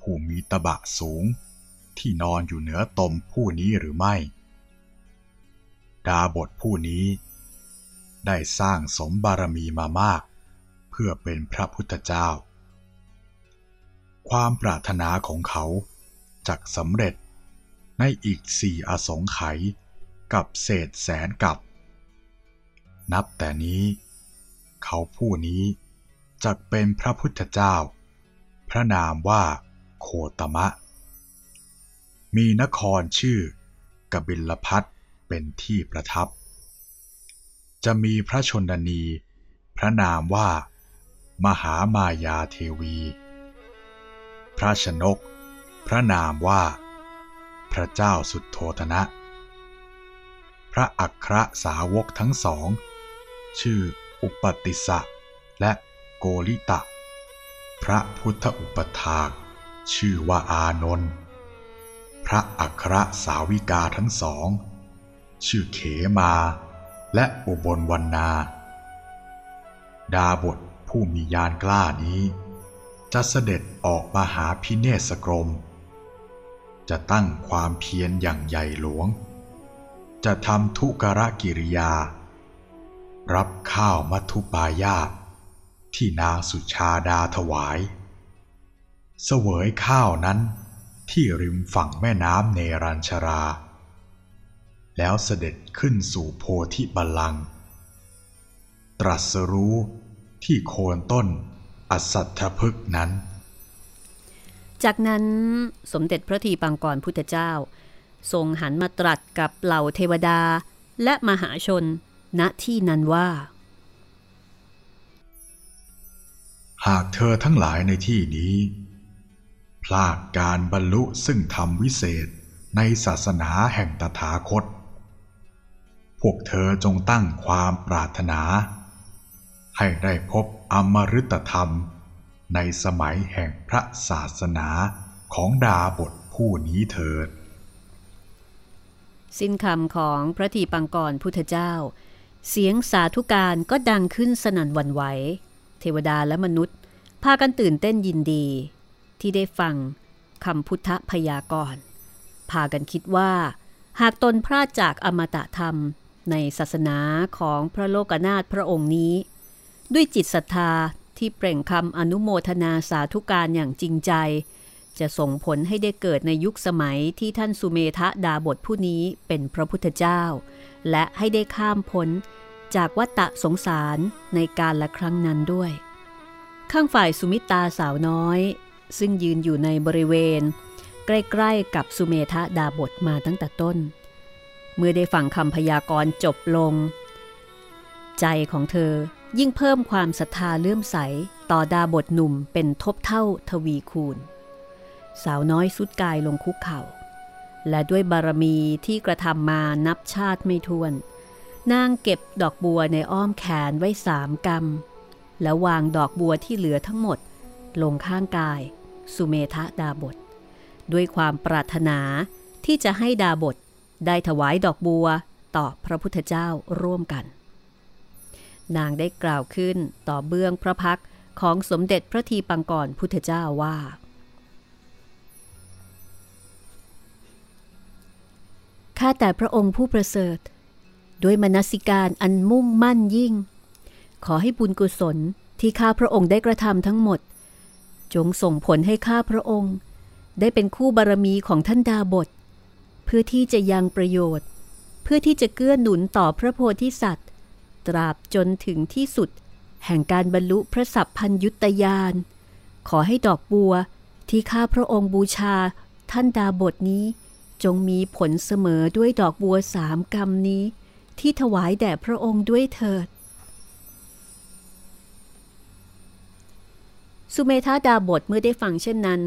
S3: ผู้มีตะบะสูง ที่นอนอยู่เหนือตมผู้นี้หรือไม่ ดาบทผู้นี้ ได้สร้างสมบารมีมามาก เพื่อเป็นพระพุทธเจ้า ความปรารถนาของเขาจักสำเร็จในอีกสี่อสงไขยกับเศษแสนกับ นับแต่นี้ เขาผู้นี้จักเป็นพระพุทธเจ้า พระนามว่าโคตมะ มีนครชื่อกบิลพัทเป็นที่ประทับ จะมีพระชนนี พระนามว่ามหามายาเทวี พระชนก พระนามว่า พระเจ้าสุดโทธนะ พระอัครสาวกทั้งสอง ชื่ออุปติสะและโกริตะ พระพุทธอุปถาก ชื่อว่าอานนท์พระอัครสาวิกาทั้งสอง ชื่อเขมาและอุบลวันนาดาบทผู้มียานกล้านี้ จะเสด็จออกมาหาพิเนศกรม จะตั้งความเพียรอย่างใหญ่หลวง จะทำทุกรกิริยา รับข้าวมัทุปายาตที่นางสุชาดาถวาย เสวยข้าวนั้นที่ริมฝั่งแม่น้ำเนรัญชรา แล้วเสด็จขึ้นสู่โพธิบัลลังก์ตรัสรู้ที่โคนต้น อสัตถพฤกนั้น
S2: จากนั้นสมเด็จพระทีปังกรพุทธเจ้า ทรงหันมาตรัสกับเหล่าเทวดาและมหาชนณที่นั้นว่า
S3: หากเธอทั้งหลายในที่นี้ พลาดการบรรลุซึ่งธรรมวิเศษในศาสนาแห่งตถาคต พวกเธอจงตั้งความปรารถนา ให้ได้พบ อมฤตธรรม ในสมัยแห่งพระศาสนาของดาบทผู้นี้เถิด
S2: สิ้นคำของพระทีปังกรพุทธเจ้า เสียงสาธุการก็ดังขึ้นสนั่นวันไหว เทวดาและมนุษย์ พากันตื่นเต้นยินดี ที่ได้ฟังคำพุทธพยากรณ์พากันคิดว่า หากตนพลาดจากอมตะธรรมในศาสนาของพระโลกนาถพระองค์นี้ ด้วยจิตศรัทธาที่เปล่งคำอนุโมทนาสาธุการอย่างจริงใจ จะส่งผลให้ได้เกิดในยุคสมัยที่ท่านสุเมธะดาบทผู้นี้เป็นพระพุทธเจ้า และให้ได้ข้ามพ้นจากวัฏสงสารในการละครั้งนั้นด้วย ข้างฝ่ายสุมิตาสาวน้อย ซึ่งยืนอยู่ในบริเวณ ใกล้ๆกับสุเมธาดาบทมาตั้งแต่ต้น เมื่อได้ฟังคำพยากรณ์จบลง ใจของเธอ ยิ่งเพิ่มความศรัทธาเลื่อมใสต่อดาบทหนุ่มเป็นทบเท่าทวีคูณ สาวน้อยสุดกายลงคุกเขา่า และด้วยบารมีที่กระทำมานับชาติไม่ถ้วน นางเก็บดอกบัวในอ้อมแขนไว้สามกำแล้ววางดอกบัวที่เหลือทั้งหมด ลงข้างกาย สุเมธะดาบท ด้วยความปรารถนาที่จะให้ดาบทได้ถวายดอกบัวต่อพระพุทธเจ้าร่วมกัน นางได้กล่าวขึ้นต่อเบื้องพระพักของสมเด็จพระทีปังกรพุทธเจ้าว่า ข้าแต่พระองค์ผู้ประเสริฐ ด้วยมนสิการอันมุ่งมั่นยิ่ง ขอให้บุญกุศลที่ข้าพระองค์ได้กระทำทั้งหมด จงส่งผลให้ข้าพระองค์ ได้เป็นคู่บารมีของท่านดาบท เพื่อที่จะยังประโยชน์ เพื่อที่จะเกื้อหนุนต่อพระโพธิสัตว์ ตราบจนถึงที่สุด แห่งการบรรลุพระสัพพัญยุตยาน ขอให้ดอกบัวที่ข้าพระองค์บูชาท่านดาบทนี้ จงมีผลเสมอด้วยดอกบัวสามกรรมนี้ ที่ถวายแด่พระองค์ด้วยเถิด สุเมธาดาบทเมื่อได้ฟังเช่นนั้น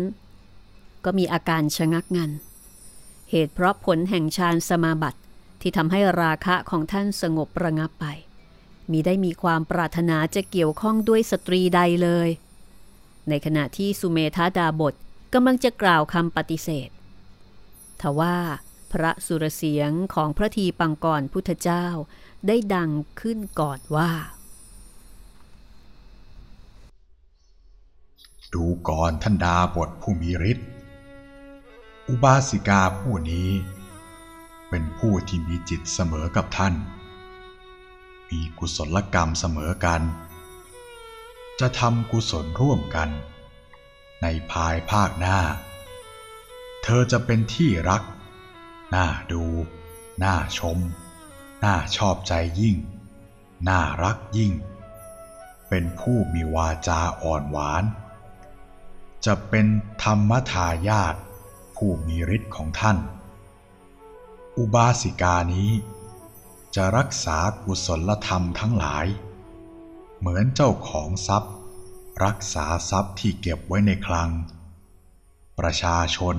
S2: ก็มีอาการชะงักงัน เหตุเพราะผลแห่งฌานสมาบัติที่ทำให้ราคะของท่านสงบระงับไป มีได้มีความปรารถนาจะเกี่ยวข้องด้วยสตรีใดเลย ในขณะที่สุเมธาดาบทกำลังจะกล่าวคำปฏิเสธทว่าพระสุรเสียงของพระทีปังกรพุทธเจ้าได้ดังขึ้นก่อนว่า
S3: ดูก่อนท่านดาบทผู้มีฤทธิ์อุบาสิกาผู้นี้ เป็นผู้ที่มีจิตเสมอกับท่าน มีกุศลกรรมเสมอกัน จะทำกุศลร่วมกัน ในภายภาคหน้า เธอจะเป็นที่รัก น่าดู น่าชม น่าชอบใจยิ่ง น่ารักยิ่ง เป็นผู้มีวาจาอ่อนหวาน จะเป็นธรรมทายาทผู้มีฤทธิ์ของท่าน อุบาสิกานี้ จะรักษากุศลธรรมทั้งหลาย เหมือนเจ้าของทรัพย์ รักษาทรัพย์ที่เก็บไว้ในคลัง ประชาชน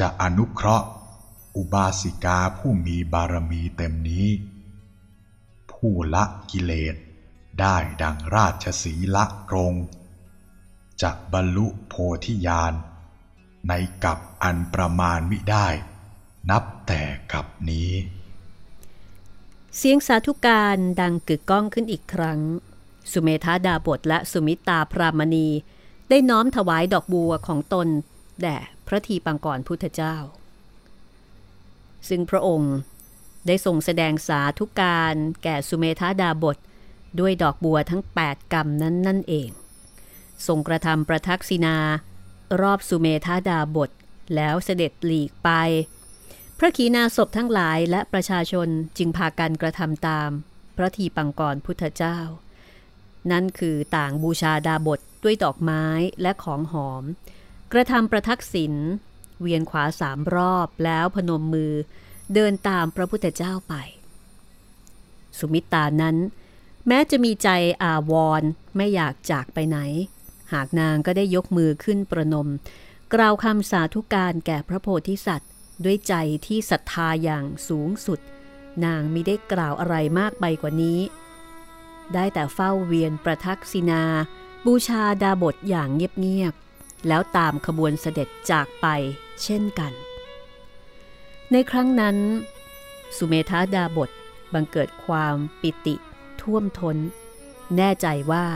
S3: จะอนุเคราะห์ อุบาสิกาผู้มีบารมีเต็มนี้ ผู้ละกิเลสได้ดังราชสีละกรงจะบรรลุโพธิญาณในกับอันประมาณมิได้ นับแต่กับนี้
S2: เสียงสาธุการดังกึกก้องขึ้นอีกครั้ง สุเมธาดาบทและสุมิตาพรามณี ได้น้อมถวายดอกบัวของตน แด่พระทีปังกรพุทธเจ้า ซึ่งพระองค์ได้ทรงแสดงสาธุการแก่สุเมธาดาบทด้วยดอกบัวทั้ง 8 กรรมนั้นนั่นเอง ทรงกระทำประทักษิณารอบสุเมธาดาบทแล้วเสด็จหลีกไป พระขีณาสพทั้งหลายและประชาชนจึงพากันกระทำตาม พระทีปังกรพุทธเจ้า นั่นคือต่างบูชาดาบทด้วยดอกไม้และของหอม กระทำประทักษิณเวียนขวาสามรอบแล้วพนมมือเดินตามพระพุทธเจ้าไป สุมิตานั้น แม้จะมีใจอาวรณ์ไม่อยากจากไปไหน หากนางก็ได้ยกมือขึ้นประนม กล่าวคำสาธุการแก่พระโพธิสัตว์ ด้วยใจที่ศรัทธาอย่างสูงสุด นางมิได้กล่าวอะไรมากไปกว่านี้ ได้แต่เฝ้าเวียนประทักษินา บูชาดาบทอย่างเงียบๆแล้วตามขบวนเสด็จจากไปเช่นกัน ในครั้งนั้น สุเมธาดาบทบังเกิดความปิติ ท่วมทน้น แน่ใจว่า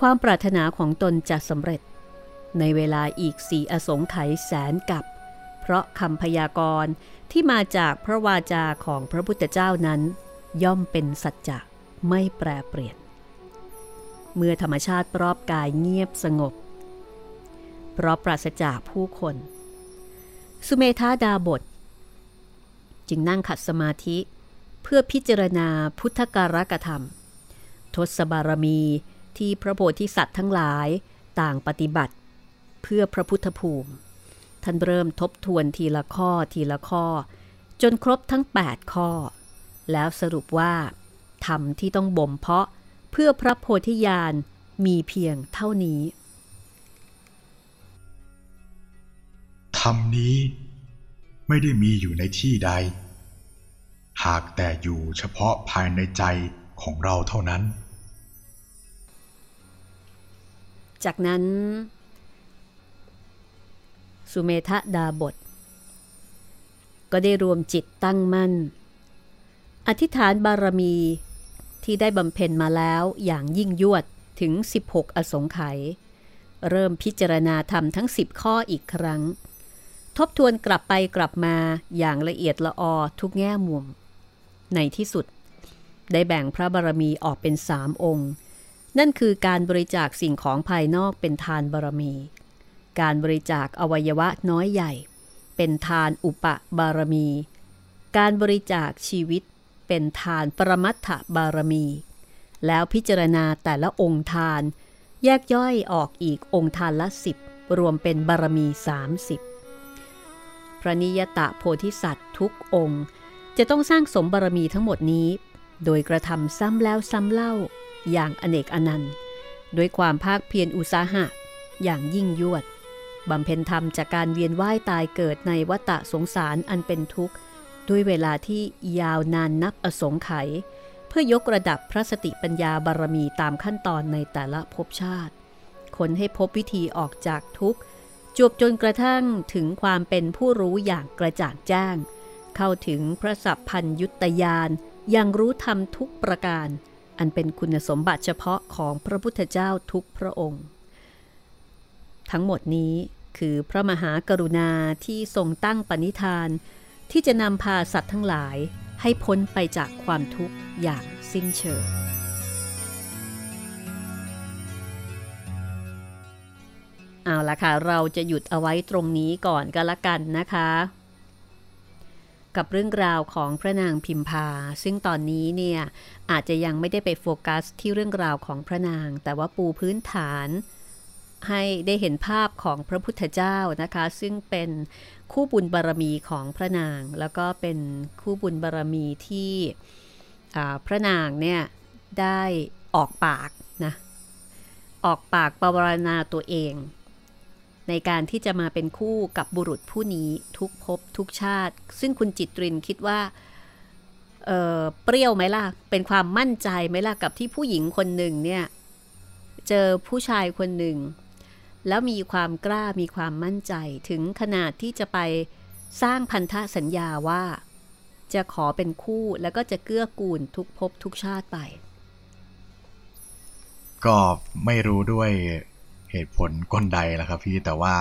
S2: ความปรารถนาของตนจะสำเร็จ ในเวลาอีกสีอสงไขยแสนกับ เพราะคำพยากรณ์ที่มาจากพระวาจาของพระพุทธเจ้านั้น ย่อมเป็นสัจจะไม่แปรเปลี่ยน เมื่อธรรมชาติรอบกายเงียบสงบ เพราะปราศจากผู้คน สุเมธาดาบท จึงนั่งขัดสมาธิเพื่อพิจารณาพุทธการกธรรม ทศบารมีที่พระโพธิสัตว์ทั้งหลายต่างปฏิบัติ เพื่อพระพุทธภูมิ ท่านเริ่มทบทวนทีละข้อทีละข้อ จนครบทั้ง 8 ข้อ แล้วสรุปว่าธรรมที่ต้องบ่มเพาะเพื่อพระโพธิญาณมีเพียงเท่านี้
S3: ธรรมนี้ไม่ได้มีอยู่ในที่ใด หากแต่อยู่เฉพาะภายในใจของเราเท่านั้น
S2: จากนั้น สุเมธะดาบท ก็ได้รวมจิตตั้งมั่น อธิษฐานบารมีที่ได้บำเพ็ญมาแล้วอย่างยิ่งยวดถึง 16 อสงไขยเริ่มพิจารณาธรรมทั้ง 10 ข้ออีกครั้ง ทบทวนกลับไปกลับมาอย่างละเอียดละออทุกแง่มุม ในที่สุด ได้แบ่งพระบารมีออกเป็นสามองค์ นั่นคือการบริจาคสิ่งของภายนอกเป็นทานบารมี การบริจาคอวัยวะน้อยใหญ่ เป็นทานอุปบารมี การบริจาคชีวิตเป็นทานปรมัตถบารมี แล้วพิจารณาแต่ละองค์ทาน แยกย่อยออกอีกองค์ทานละสิบรวมเป็นบารมี 30 พระนิยตะโพธิสัตว์ทุกองค์ จะต้องสร้างสมบารมีทั้งหมดนี้ โดยกระทำซ้ำแล้วซ้ำเล่าอย่างอเนกอนันต์ด้วยความภาคเพียรอุตสาหะ อย่างยิ่งยวด บำเพ็ญธรรมจากการเวียนว่ายตายเกิดในวัฏสงสารอันเป็นทุกข์ ด้วยเวลาที่ยาวนานนับอสงไขยเพื่อยกระดับพระสติปัญญาบารมีตามขั้นตอนในแต่ละภพชาติ คนให้พบวิธีออกจากทุกข์จบจนกระทั่งถึงความเป็นผู้รู้อย่างกระจ่างแจ้ง เข้าถึงพระสัพพัญยุตยานยังรู้ธรรมทุกประการ อันเป็นคุณสมบัติเฉพาะของพระพุทธเจ้าทุกพระองค์ ทั้งหมดนี้คือพระมหากรุณาที่ทรงตั้งปณิธาน ที่จะนำพาสัตว์ทั้งหลายให้พ้นไปจากความทุกข์อย่างสิ้นเชิง เอาละค่ะ เราจะหยุดเอาไว้ตรงนี้ก่อนก็แล้วกันนะคะ กับเรื่องราวของพระนางพิมพา ซึ่งตอนนี้เนี่ยอาจจะยังไม่ได้ไปโฟกัสที่เรื่องราวของพระนาง แต่ว่าปูพื้นฐาน ให้ได้เห็นภาพของพระพุทธเจ้านะคะ ซึ่งเป็นคู่บุญบารรมีของพระนาง แล้วก็เป็นคู่บุญบารรมีที่พระนางเนี่ยได้ออกปากนะออกปากปรารณาตัวเอง ในการที่จะมาเป็นคู่กับบุรุษผู้นี้ทุกภพทุกชาติ ซึ่งคุณจิตรินคิดว่าเเปรี้ยวไหมล่ะ เป็นความมั่นใจไหมล่ะกับที่ผู้หญิงคนหนึ่งเนี่ย เจอผู้ชายคนหนึ่ง แล้วมีความกล้ามีความมั่นใจถึงขนาดที่จะไปสร้างพันธสัญญาว่า จะขอเป็นคู่แล้วก็จะเกื้อกูลทุกภพทุกชาติไป
S3: ก็ไม่รู้ด้วยเหตุผลกลใดล่ะครับ พี่แต่ว่า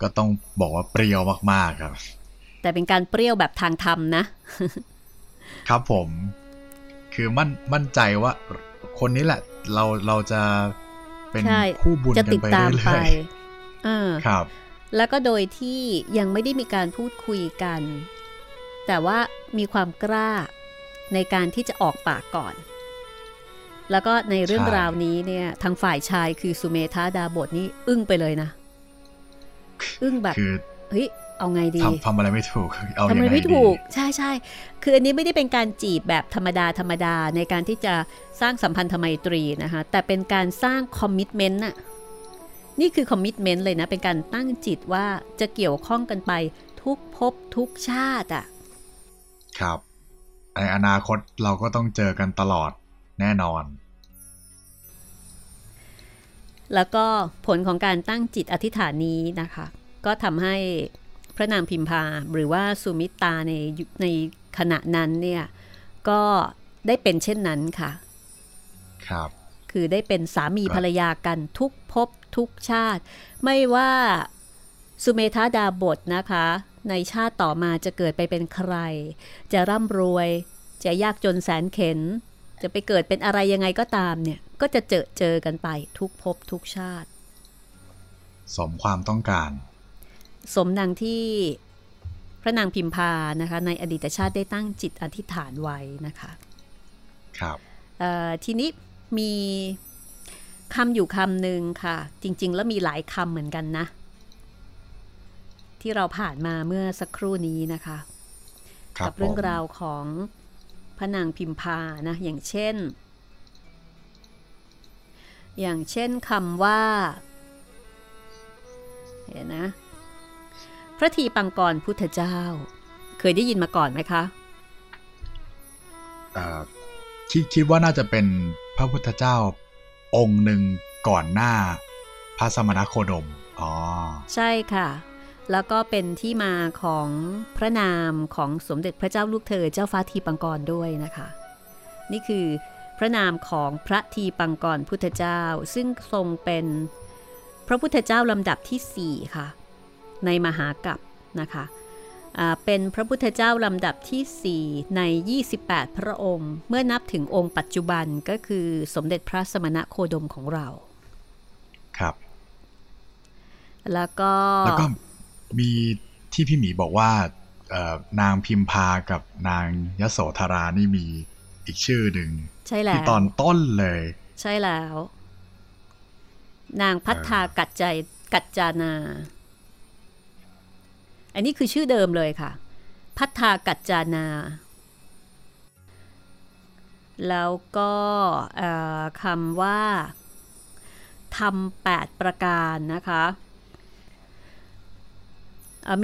S3: ก็ต้องบอกว่าเปรี้ยวมากๆครับ
S2: แต่เป็นการเปรี้ยวแบบทางธรรมนะ
S3: ครับผม คือมั่นมั่นใจว่า คนนี้แหละ เราเราจะ เป็นคู่บุญกันไปเรื่อยๆครับ
S2: แล้วก็โดยที่ยังไม่ได้มีการพูดคุยกัน แต่ว่ามีความกล้าในการที่จะออกปากก่อน แล้วก็ในเรื่องราวนี้เนี่ย ทางฝ่ายชายคือสุเมธาดาบทนี่อึ้งไปเลยนะ อึ้งแบบเฮ้ย เอาไงดี
S3: ทำอะไรไม่ถูก
S2: ทำอะไรไม่ถูกใช่ใช่คืออันนี้ไม่ได้เป็นการจีบแบบธรรมดาธรรมดาในการที่จะสร้างสัมพันธไมตรีนะคะแต่เป็นการสร้างคอมมิชเมนต์น่ะนี่คือคอมมิชเมนต์เลยนะ เป็นการตั้งจิตว่าจะเกี่ยวข้องกันไปทุกภพทุกชาติอะ
S3: ครับในอนาคตเราก็ต้องเจอกันตลอดแน่นอน
S2: แล้วก็ผลของการตั้งจิตอธิษฐานนี้นะคะ ก็ทำให้พ ระนางพิมพาหรือว่าสุมิตาในในขณะนั้นเนี่ยก็ได้เป็นเช่นนั้นค่ะ
S3: ครับ
S2: คือได้เป็นสามีภรรยากันทุกภพทุกชาติ ไม่ว่าสุเมธาดาบทนะคะ ในชาติต่อมาจะเกิดไปเป็นใคร จะร่ำรวย จะยากจนแสนเข็น จะไปเกิดเป็นอะไรยังไงก็ตามเนี่ย ก็จะเจอเจอกันไปทุกภพทุกชาติ
S3: สมความต้องการ
S2: สมดังที่พระนางพิมพานะคะ ในอดีตชาติได้ตั้งจิตอธิษฐานไว้นะคะ
S3: ครับ
S2: ทีนี้มีคำอยู่คำหนึ่งค่ะ จริง ๆ แล้วมีหลายคำเหมือนกันนะ ที่เราผ่านมาเมื่อสักครู่นี้นะคะ
S3: กั
S2: บเรื่องราวของพระนางพิมพานะ อย่างเช่น อย่างเช่นคำว่าเห็นนะ พระทีปังกรพุทธเจ้า เคยได้ยินมาก่อนไหมคะ
S3: คิดคิดว่าน่าจะเป็นพระพุทธเจ้า องค์หนึ่งก่อนหน้า พระสมณโคดมอ๋อ
S2: ใช่ค่ะ แล้วก็เป็นที่มาของพระนามของสมเด็จพระเจ้าลูกเธอเจ้าฟ้าทีปังกรด้วยนะคะ นี่คือพระนามของพระทีปังกรพุทธเจ้า ซึ่งทรงเป็นพระพุทธเจ้าลำดับที่สี่ค่ะ ในมหากัปนะคะเป็นพระพุทธเจ้าลำดับที่ 4 ใน 28 พระองค์ เมื่อนับถึงองค์ปัจจุบันก็คือสมเด็จพระสมณะโคดมของเรา
S3: ครับ
S2: แล้วก็
S3: แล้วก็มีที่พี่หมีบอกว่านางพิมพากับนางยโสธรานี่มีอีกชื่อหนึ่ง
S2: ใช่แล้วที่
S3: ตอนต้นเลย
S2: ใช่แล้ว นางพัฒนากัจใจกัจจานา อันนี้คือชื่อเดิมเลยค่ะ พัฒากัจจานา แล้วก็คำว่าทำแปดประการนะคะ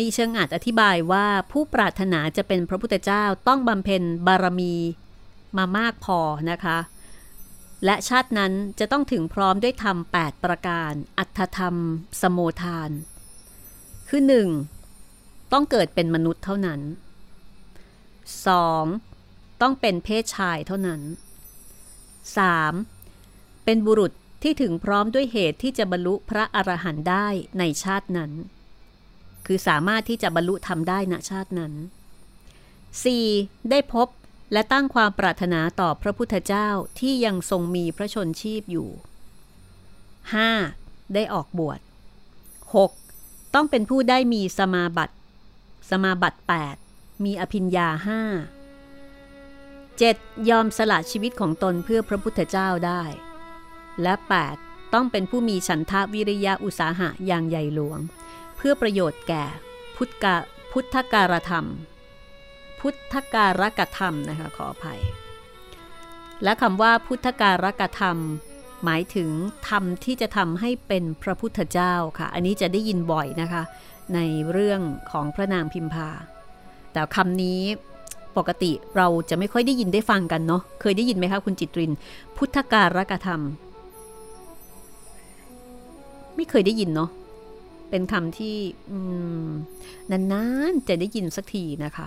S2: มีเชิงอัดอธิบายว่าผู้ปรารถนาจะเป็นพระพุทธเจ้าต้องบำเพ็ญบารมีมามากพอนะคะ และชาตินั้นจะต้องถึงพร้อมด้วยธรรม8ประการ อัตธรรมสโมทาน คือ 1. ต้องเกิดเป็นมนุษย์เท่านั้น 2. ต้องเป็นเพศชายเท่านั้น 3. เป็นบุรุษที่ถึงพร้อมด้วยเหตุที่จะบรรลุพระอรหันต์ได้ในชาตินั้น คือสามารถที่จะบรรลุทำได้ณชาตินั้น 4. ได้พบและตั้งความปรารถนาต่อพระพุทธเจ้าที่ยังทรงมีพระชนชีพอยู่ 5. ได้ออกบวช 6. ต้องเป็นผู้ได้มีสมาบัติ สมาบัติ 8 มีอภิญญาห้า 7. ยอมสละชีวิตของตนเพื่อพระพุทธเจ้าได้ และ 8. ต้องเป็นผู้มีฉันทาวิริยะอุตสาหะอย่างใหญ่หลวง เพื่อประโยชน์แก่พุทธกาพุทธการธรรม พุทธการกธรรมนะคะขออภัย และคำว่าพุทธการกธรรม หมายถึงธรรมที่จะทำให้เป็นพระพุทธเจ้าค่ะ อันนี้จะได้ยินบ่อยนะคะ ในเรื่องของพระนางพิมพา แต่คำนี้ปกติเราจะไม่ค่อยได้ยินได้ฟังกันเนาะ เคยได้ยินไหมคะคุณจิตริน พุทธการกธรรม ไม่เคยได้ยินเนาะ เป็นคำที่นานๆจะได้ยินสักทีนะคะ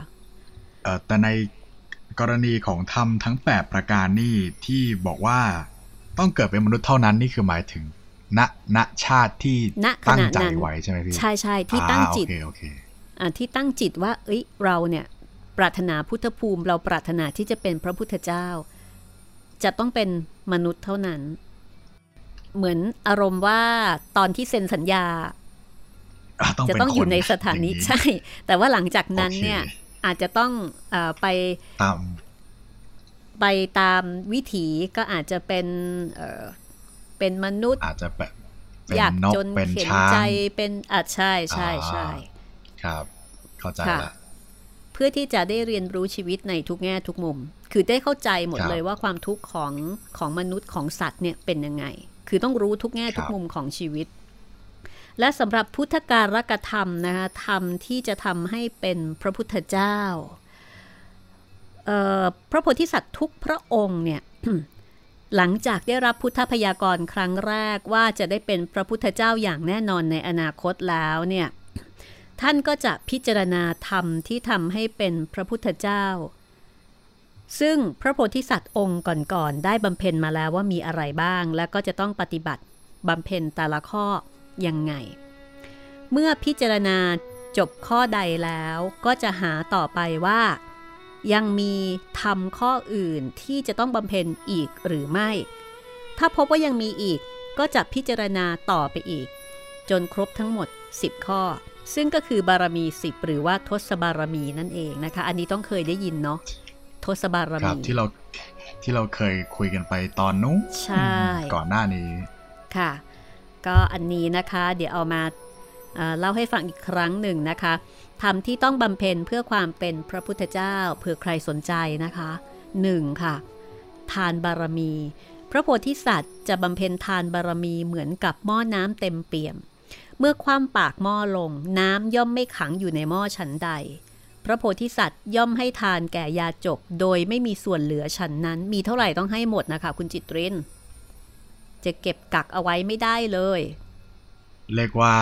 S3: แต่ในกรณีของธรรมทั้งแปดประการนี่ที่บอกว่าต้องเกิดเป็นมนุษย์เท่านั้นนี่คือหมายถึง ณณชาติที่ตั้งใจไว้ใช่ไหมพี่
S2: ใช่ใช่ที่ตั้งจิตที่ตั้งจิตว่า เอ้ยเราเนี่ย ปรารถนาพุทธภูมิเราปรารถนาที่จะเป็นพระพุทธเจ้า จะต้องเป็นมนุษย์เท่านั้น เหมือนอารมณ์ว่าตอนที่เซ็นสัญญา จะต้องอยู่ในสถานีใช่ แต่ว่าหลังจากนั้นเนี่ยอาจจะต้องอไป
S3: ตาม
S2: ไปตามวิถีก็อาจจะเป็น เป็นมนุษย์
S3: อาจจะแบบ
S2: อยากจนเข็นใจเป็นอาจใช่ใช่ใช่
S3: ครับ เข้าใจละ
S2: เพื่อที่จะได้เรียนรู้ชีวิตในทุกแง่ทุกมุม คือได้เข้าใจหมดเลยว่าความทุกข์ของของมนุษย์ของสัตว์เนี่ยเป็นยังไง คือต้องรู้ทุกแง่ทุกมุมของชีวิต และสำหรับพุทธการกธรรมนะคะธรรมที่จะทำให้เป็นพระพุทธเจ้าพระโพธิสัตว์ทุกพระองค์เนี่ย หลังจากได้รับพุทธพยากรครั้งแรกว่าจะได้เป็นพระพุทธเจ้าอย่างแน่นอนในอนาคตแล้วเนี่ยท่านก็จะพิจารณาธรรมที่ทำให้เป็นพระพุทธเจ้า ซึ่งพระโพธิสัตว์องค์ก่อนๆได้บำเพ็ญมาแล้วว่ามีอะไรบ้าง และก็จะต้องปฏิบัติบำเพ็ญแต่ละข้อยังไง เมื่อพิจารณาจบข้อใดแล้วก็จะหาต่อไปว่า ยังมีทำข้ออื่นที่จะต้องบำเพ็ญอีกหรือไม่ ถ้าพบว่ายังมีอีกก็จะพิจารณาต่อไปอีก จนครบทั้งหมด 10 ข้อ ซึ่งก็คือบารมี 10 หรือว่าทศบารมีนั่นเองนะคะ อันนี้ต้องเคยได้ยินเนาะทศบารมี
S3: ที่เราที่เราเคยคุยกันไปตอนนู้น
S2: ใช่
S3: ก่อนหน้านี้
S2: ค่ะ ก็อันนี้นะคะ เดี๋ยวเอามาเล่าให้ฟังอีกครั้งหนึ่งนะคะ ทำที่ต้องบำเพ็ญเพื่อความเป็นพระพุทธเจ้าเผื่อใครสนใจนะคะ 1. ค่ะ ทานบารมี พระโพธิสัตว์จะบำเพ็ญทานบารมีเหมือนกับหม้อน้ำเต็มเปี่ยม เมื่อคว่ำปากหม้อลง น้ำย่อมไม่ขังอยู่ในหม้อฉันใด พระโพธิสัตว์ย่อมให้ทานแก่ยาจก โดยไม่มีส่วนเหลือฉันนั้น มีเท่าไหร่ต้องให้หมดนะคะ คุณจิตรินจะเก็บกักเอาไว้ไม่ได้เลย
S3: เรียกว่า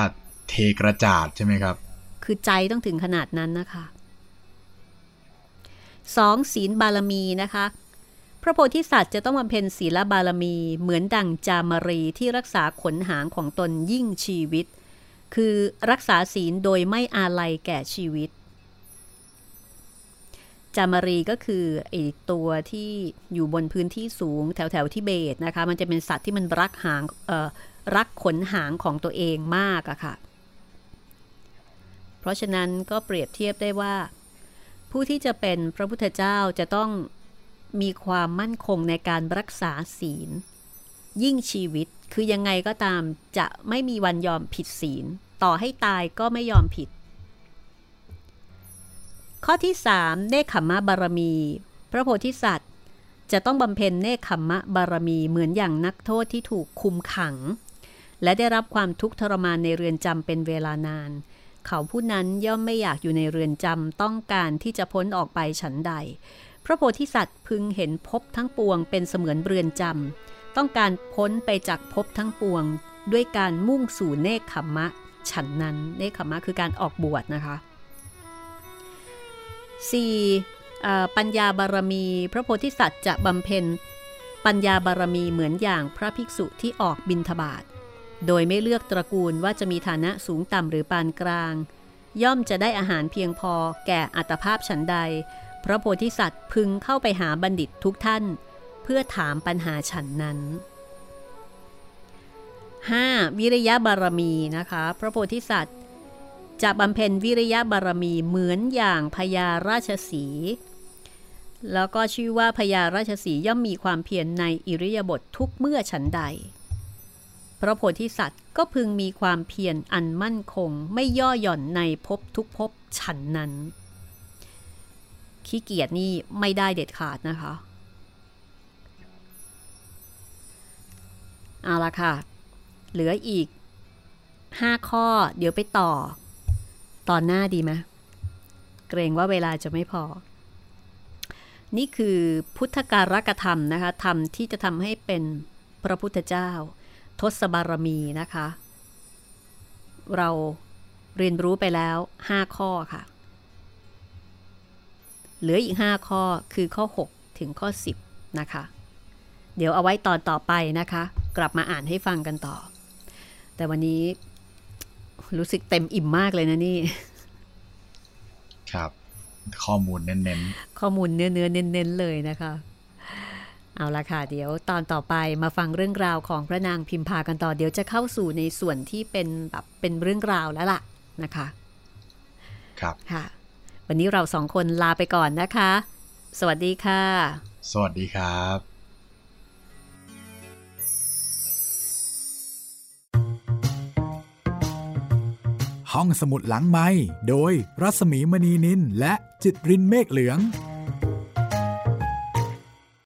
S3: เทกระจาดใช่ไหมครับ
S2: คือใจต้องถึงขนาดนั้นนะคะสองศีลบารมีนะคะ พระโพธิสัตว์จะต้องบำเพ็ญศีลบารมีเหมือนดังจามรีที่รักษาขนหางของตนยิ่งชีวิต คือรักษาศีลโดยไม่อาลัยแก่ชีวิต จามรีก็คือไอตัวที่อยู่บนพื้นที่สูงแถวแถวที่เบตนะคะ มันจะเป็นสัตว์ที่มันรักหางรักขนหางของตัวเองมากอะค่ะ ราะฉะนั้นก็เปรียบเทียบได้ว่า ผู้ที่จะเป็นพระพุทธเจ้าจะต้องมีความมั่นคงในการรักษาศีล ยิ่งชีวิตคือยังไงก็ตามจะไม่มีวันยอมผิดศีล ต่อให้ตายก็ไม่ยอมผิด ข้อที่สามเนคขมะบารมี พระโพธิสัตว์ จะต้องบำเพ็ญเนคขมมะบารมีเหมือนอย่างนักโทษที่ถูกคุมขัง และได้รับความทุกข์ทรมานในเรือนจำเป็นเวลานาน เขาผู้นั้นย่อมไม่อยากอยู่ในเรือนจำต้องการที่จะพ้นออกไปฉันใด พระโพธิสัตว์พึงเห็นพบทั้งปวงเป็นเสมือนเรือนจำต้องการพ้นไปจากภพทั้งปวง ด้วยการมุ่งสู่เนคขมะ ฉันนั้นเนคขมมะคือการออกบวชนะคะ 4. ปัญญาบารมี พระโพธิสัตว์จะบำเพ็ญปัญญาบารมีเหมือนอย่างพระภิกษุที่ออกบินทบาท โดยไม่เลือกตระกูลว่าจะมีฐานะสูงต่ำหรือปานกลาง ย่อมจะได้อาหารเพียงพอแก่อัตภาพฉันใด พระโพธิสัตว์พึงเข้าไปหาบัณฑิตทุกท่าน เพื่อถามปัญหาฉันนั้น 5. วิริยะบารมีนะคะ พระโพธิสัตว์จะบำเพ็ญวิริยะบารมีเหมือนอย่างพญาราชสี แล้วก็ชื่อว่าพญาราชสีย่อมมีความเพียรในอิริยาบถททุกเมื่อฉันใด พระโพธิสัตว์ก็พึงมีความเพียรอันมั่นคงไม่ย่อหย่อนในภพทุกภพฉันนั้น ขี้เกียจนี่ไม่ได้เด็ดขาดนะคะ เอาละค่ะ เหลืออีก 5 ข้อเดี๋ยวไปต่อ ตอนหน้าดีไหมเกรงว่าเวลาจะไม่พอ นี่คือพุทธการกธรรมนะคะ ธรรมที่จะทำให้เป็นพระพุทธเจ้า ทศบารมีนะคะ เราเรียนรู้ไปแล้ว 5 ข้อค่ะ เหลืออีก 5 ข้อคือข้อ 6 ถึงข้อ 10 นะคะ เดี๋ยวเอาไว้ตอนต่อไปนะคะ กลับมาอ่านให้ฟังกันต่อ แต่วันนี้รู้สึกเต็มอิ่มมากเลยนะนี่
S3: ครับ ข้อมูลเน้น
S2: ๆ ข้อมูลเนื้อเนื้อเน้นๆเลยนะคะ เอาละค่ะ เดี๋ยวตอนต่อไปมาฟังเรื่องราวของพระนางพิมพากันต่อเดี๋ยวจะเข้าสู่ในส่วนที่เป็นแบบเป็นเรื่องราวแล้วล่ะนะคะ
S3: ครับ
S2: ค่ะ วันนี้เราสองคนลาไปก่อนนะคะ สวัสดีค่ะ
S3: สวัสดีครับ
S1: ห้องสมุดหลังไม้โดยรัสมีมณีนินและจิตรินเมฆเหลือง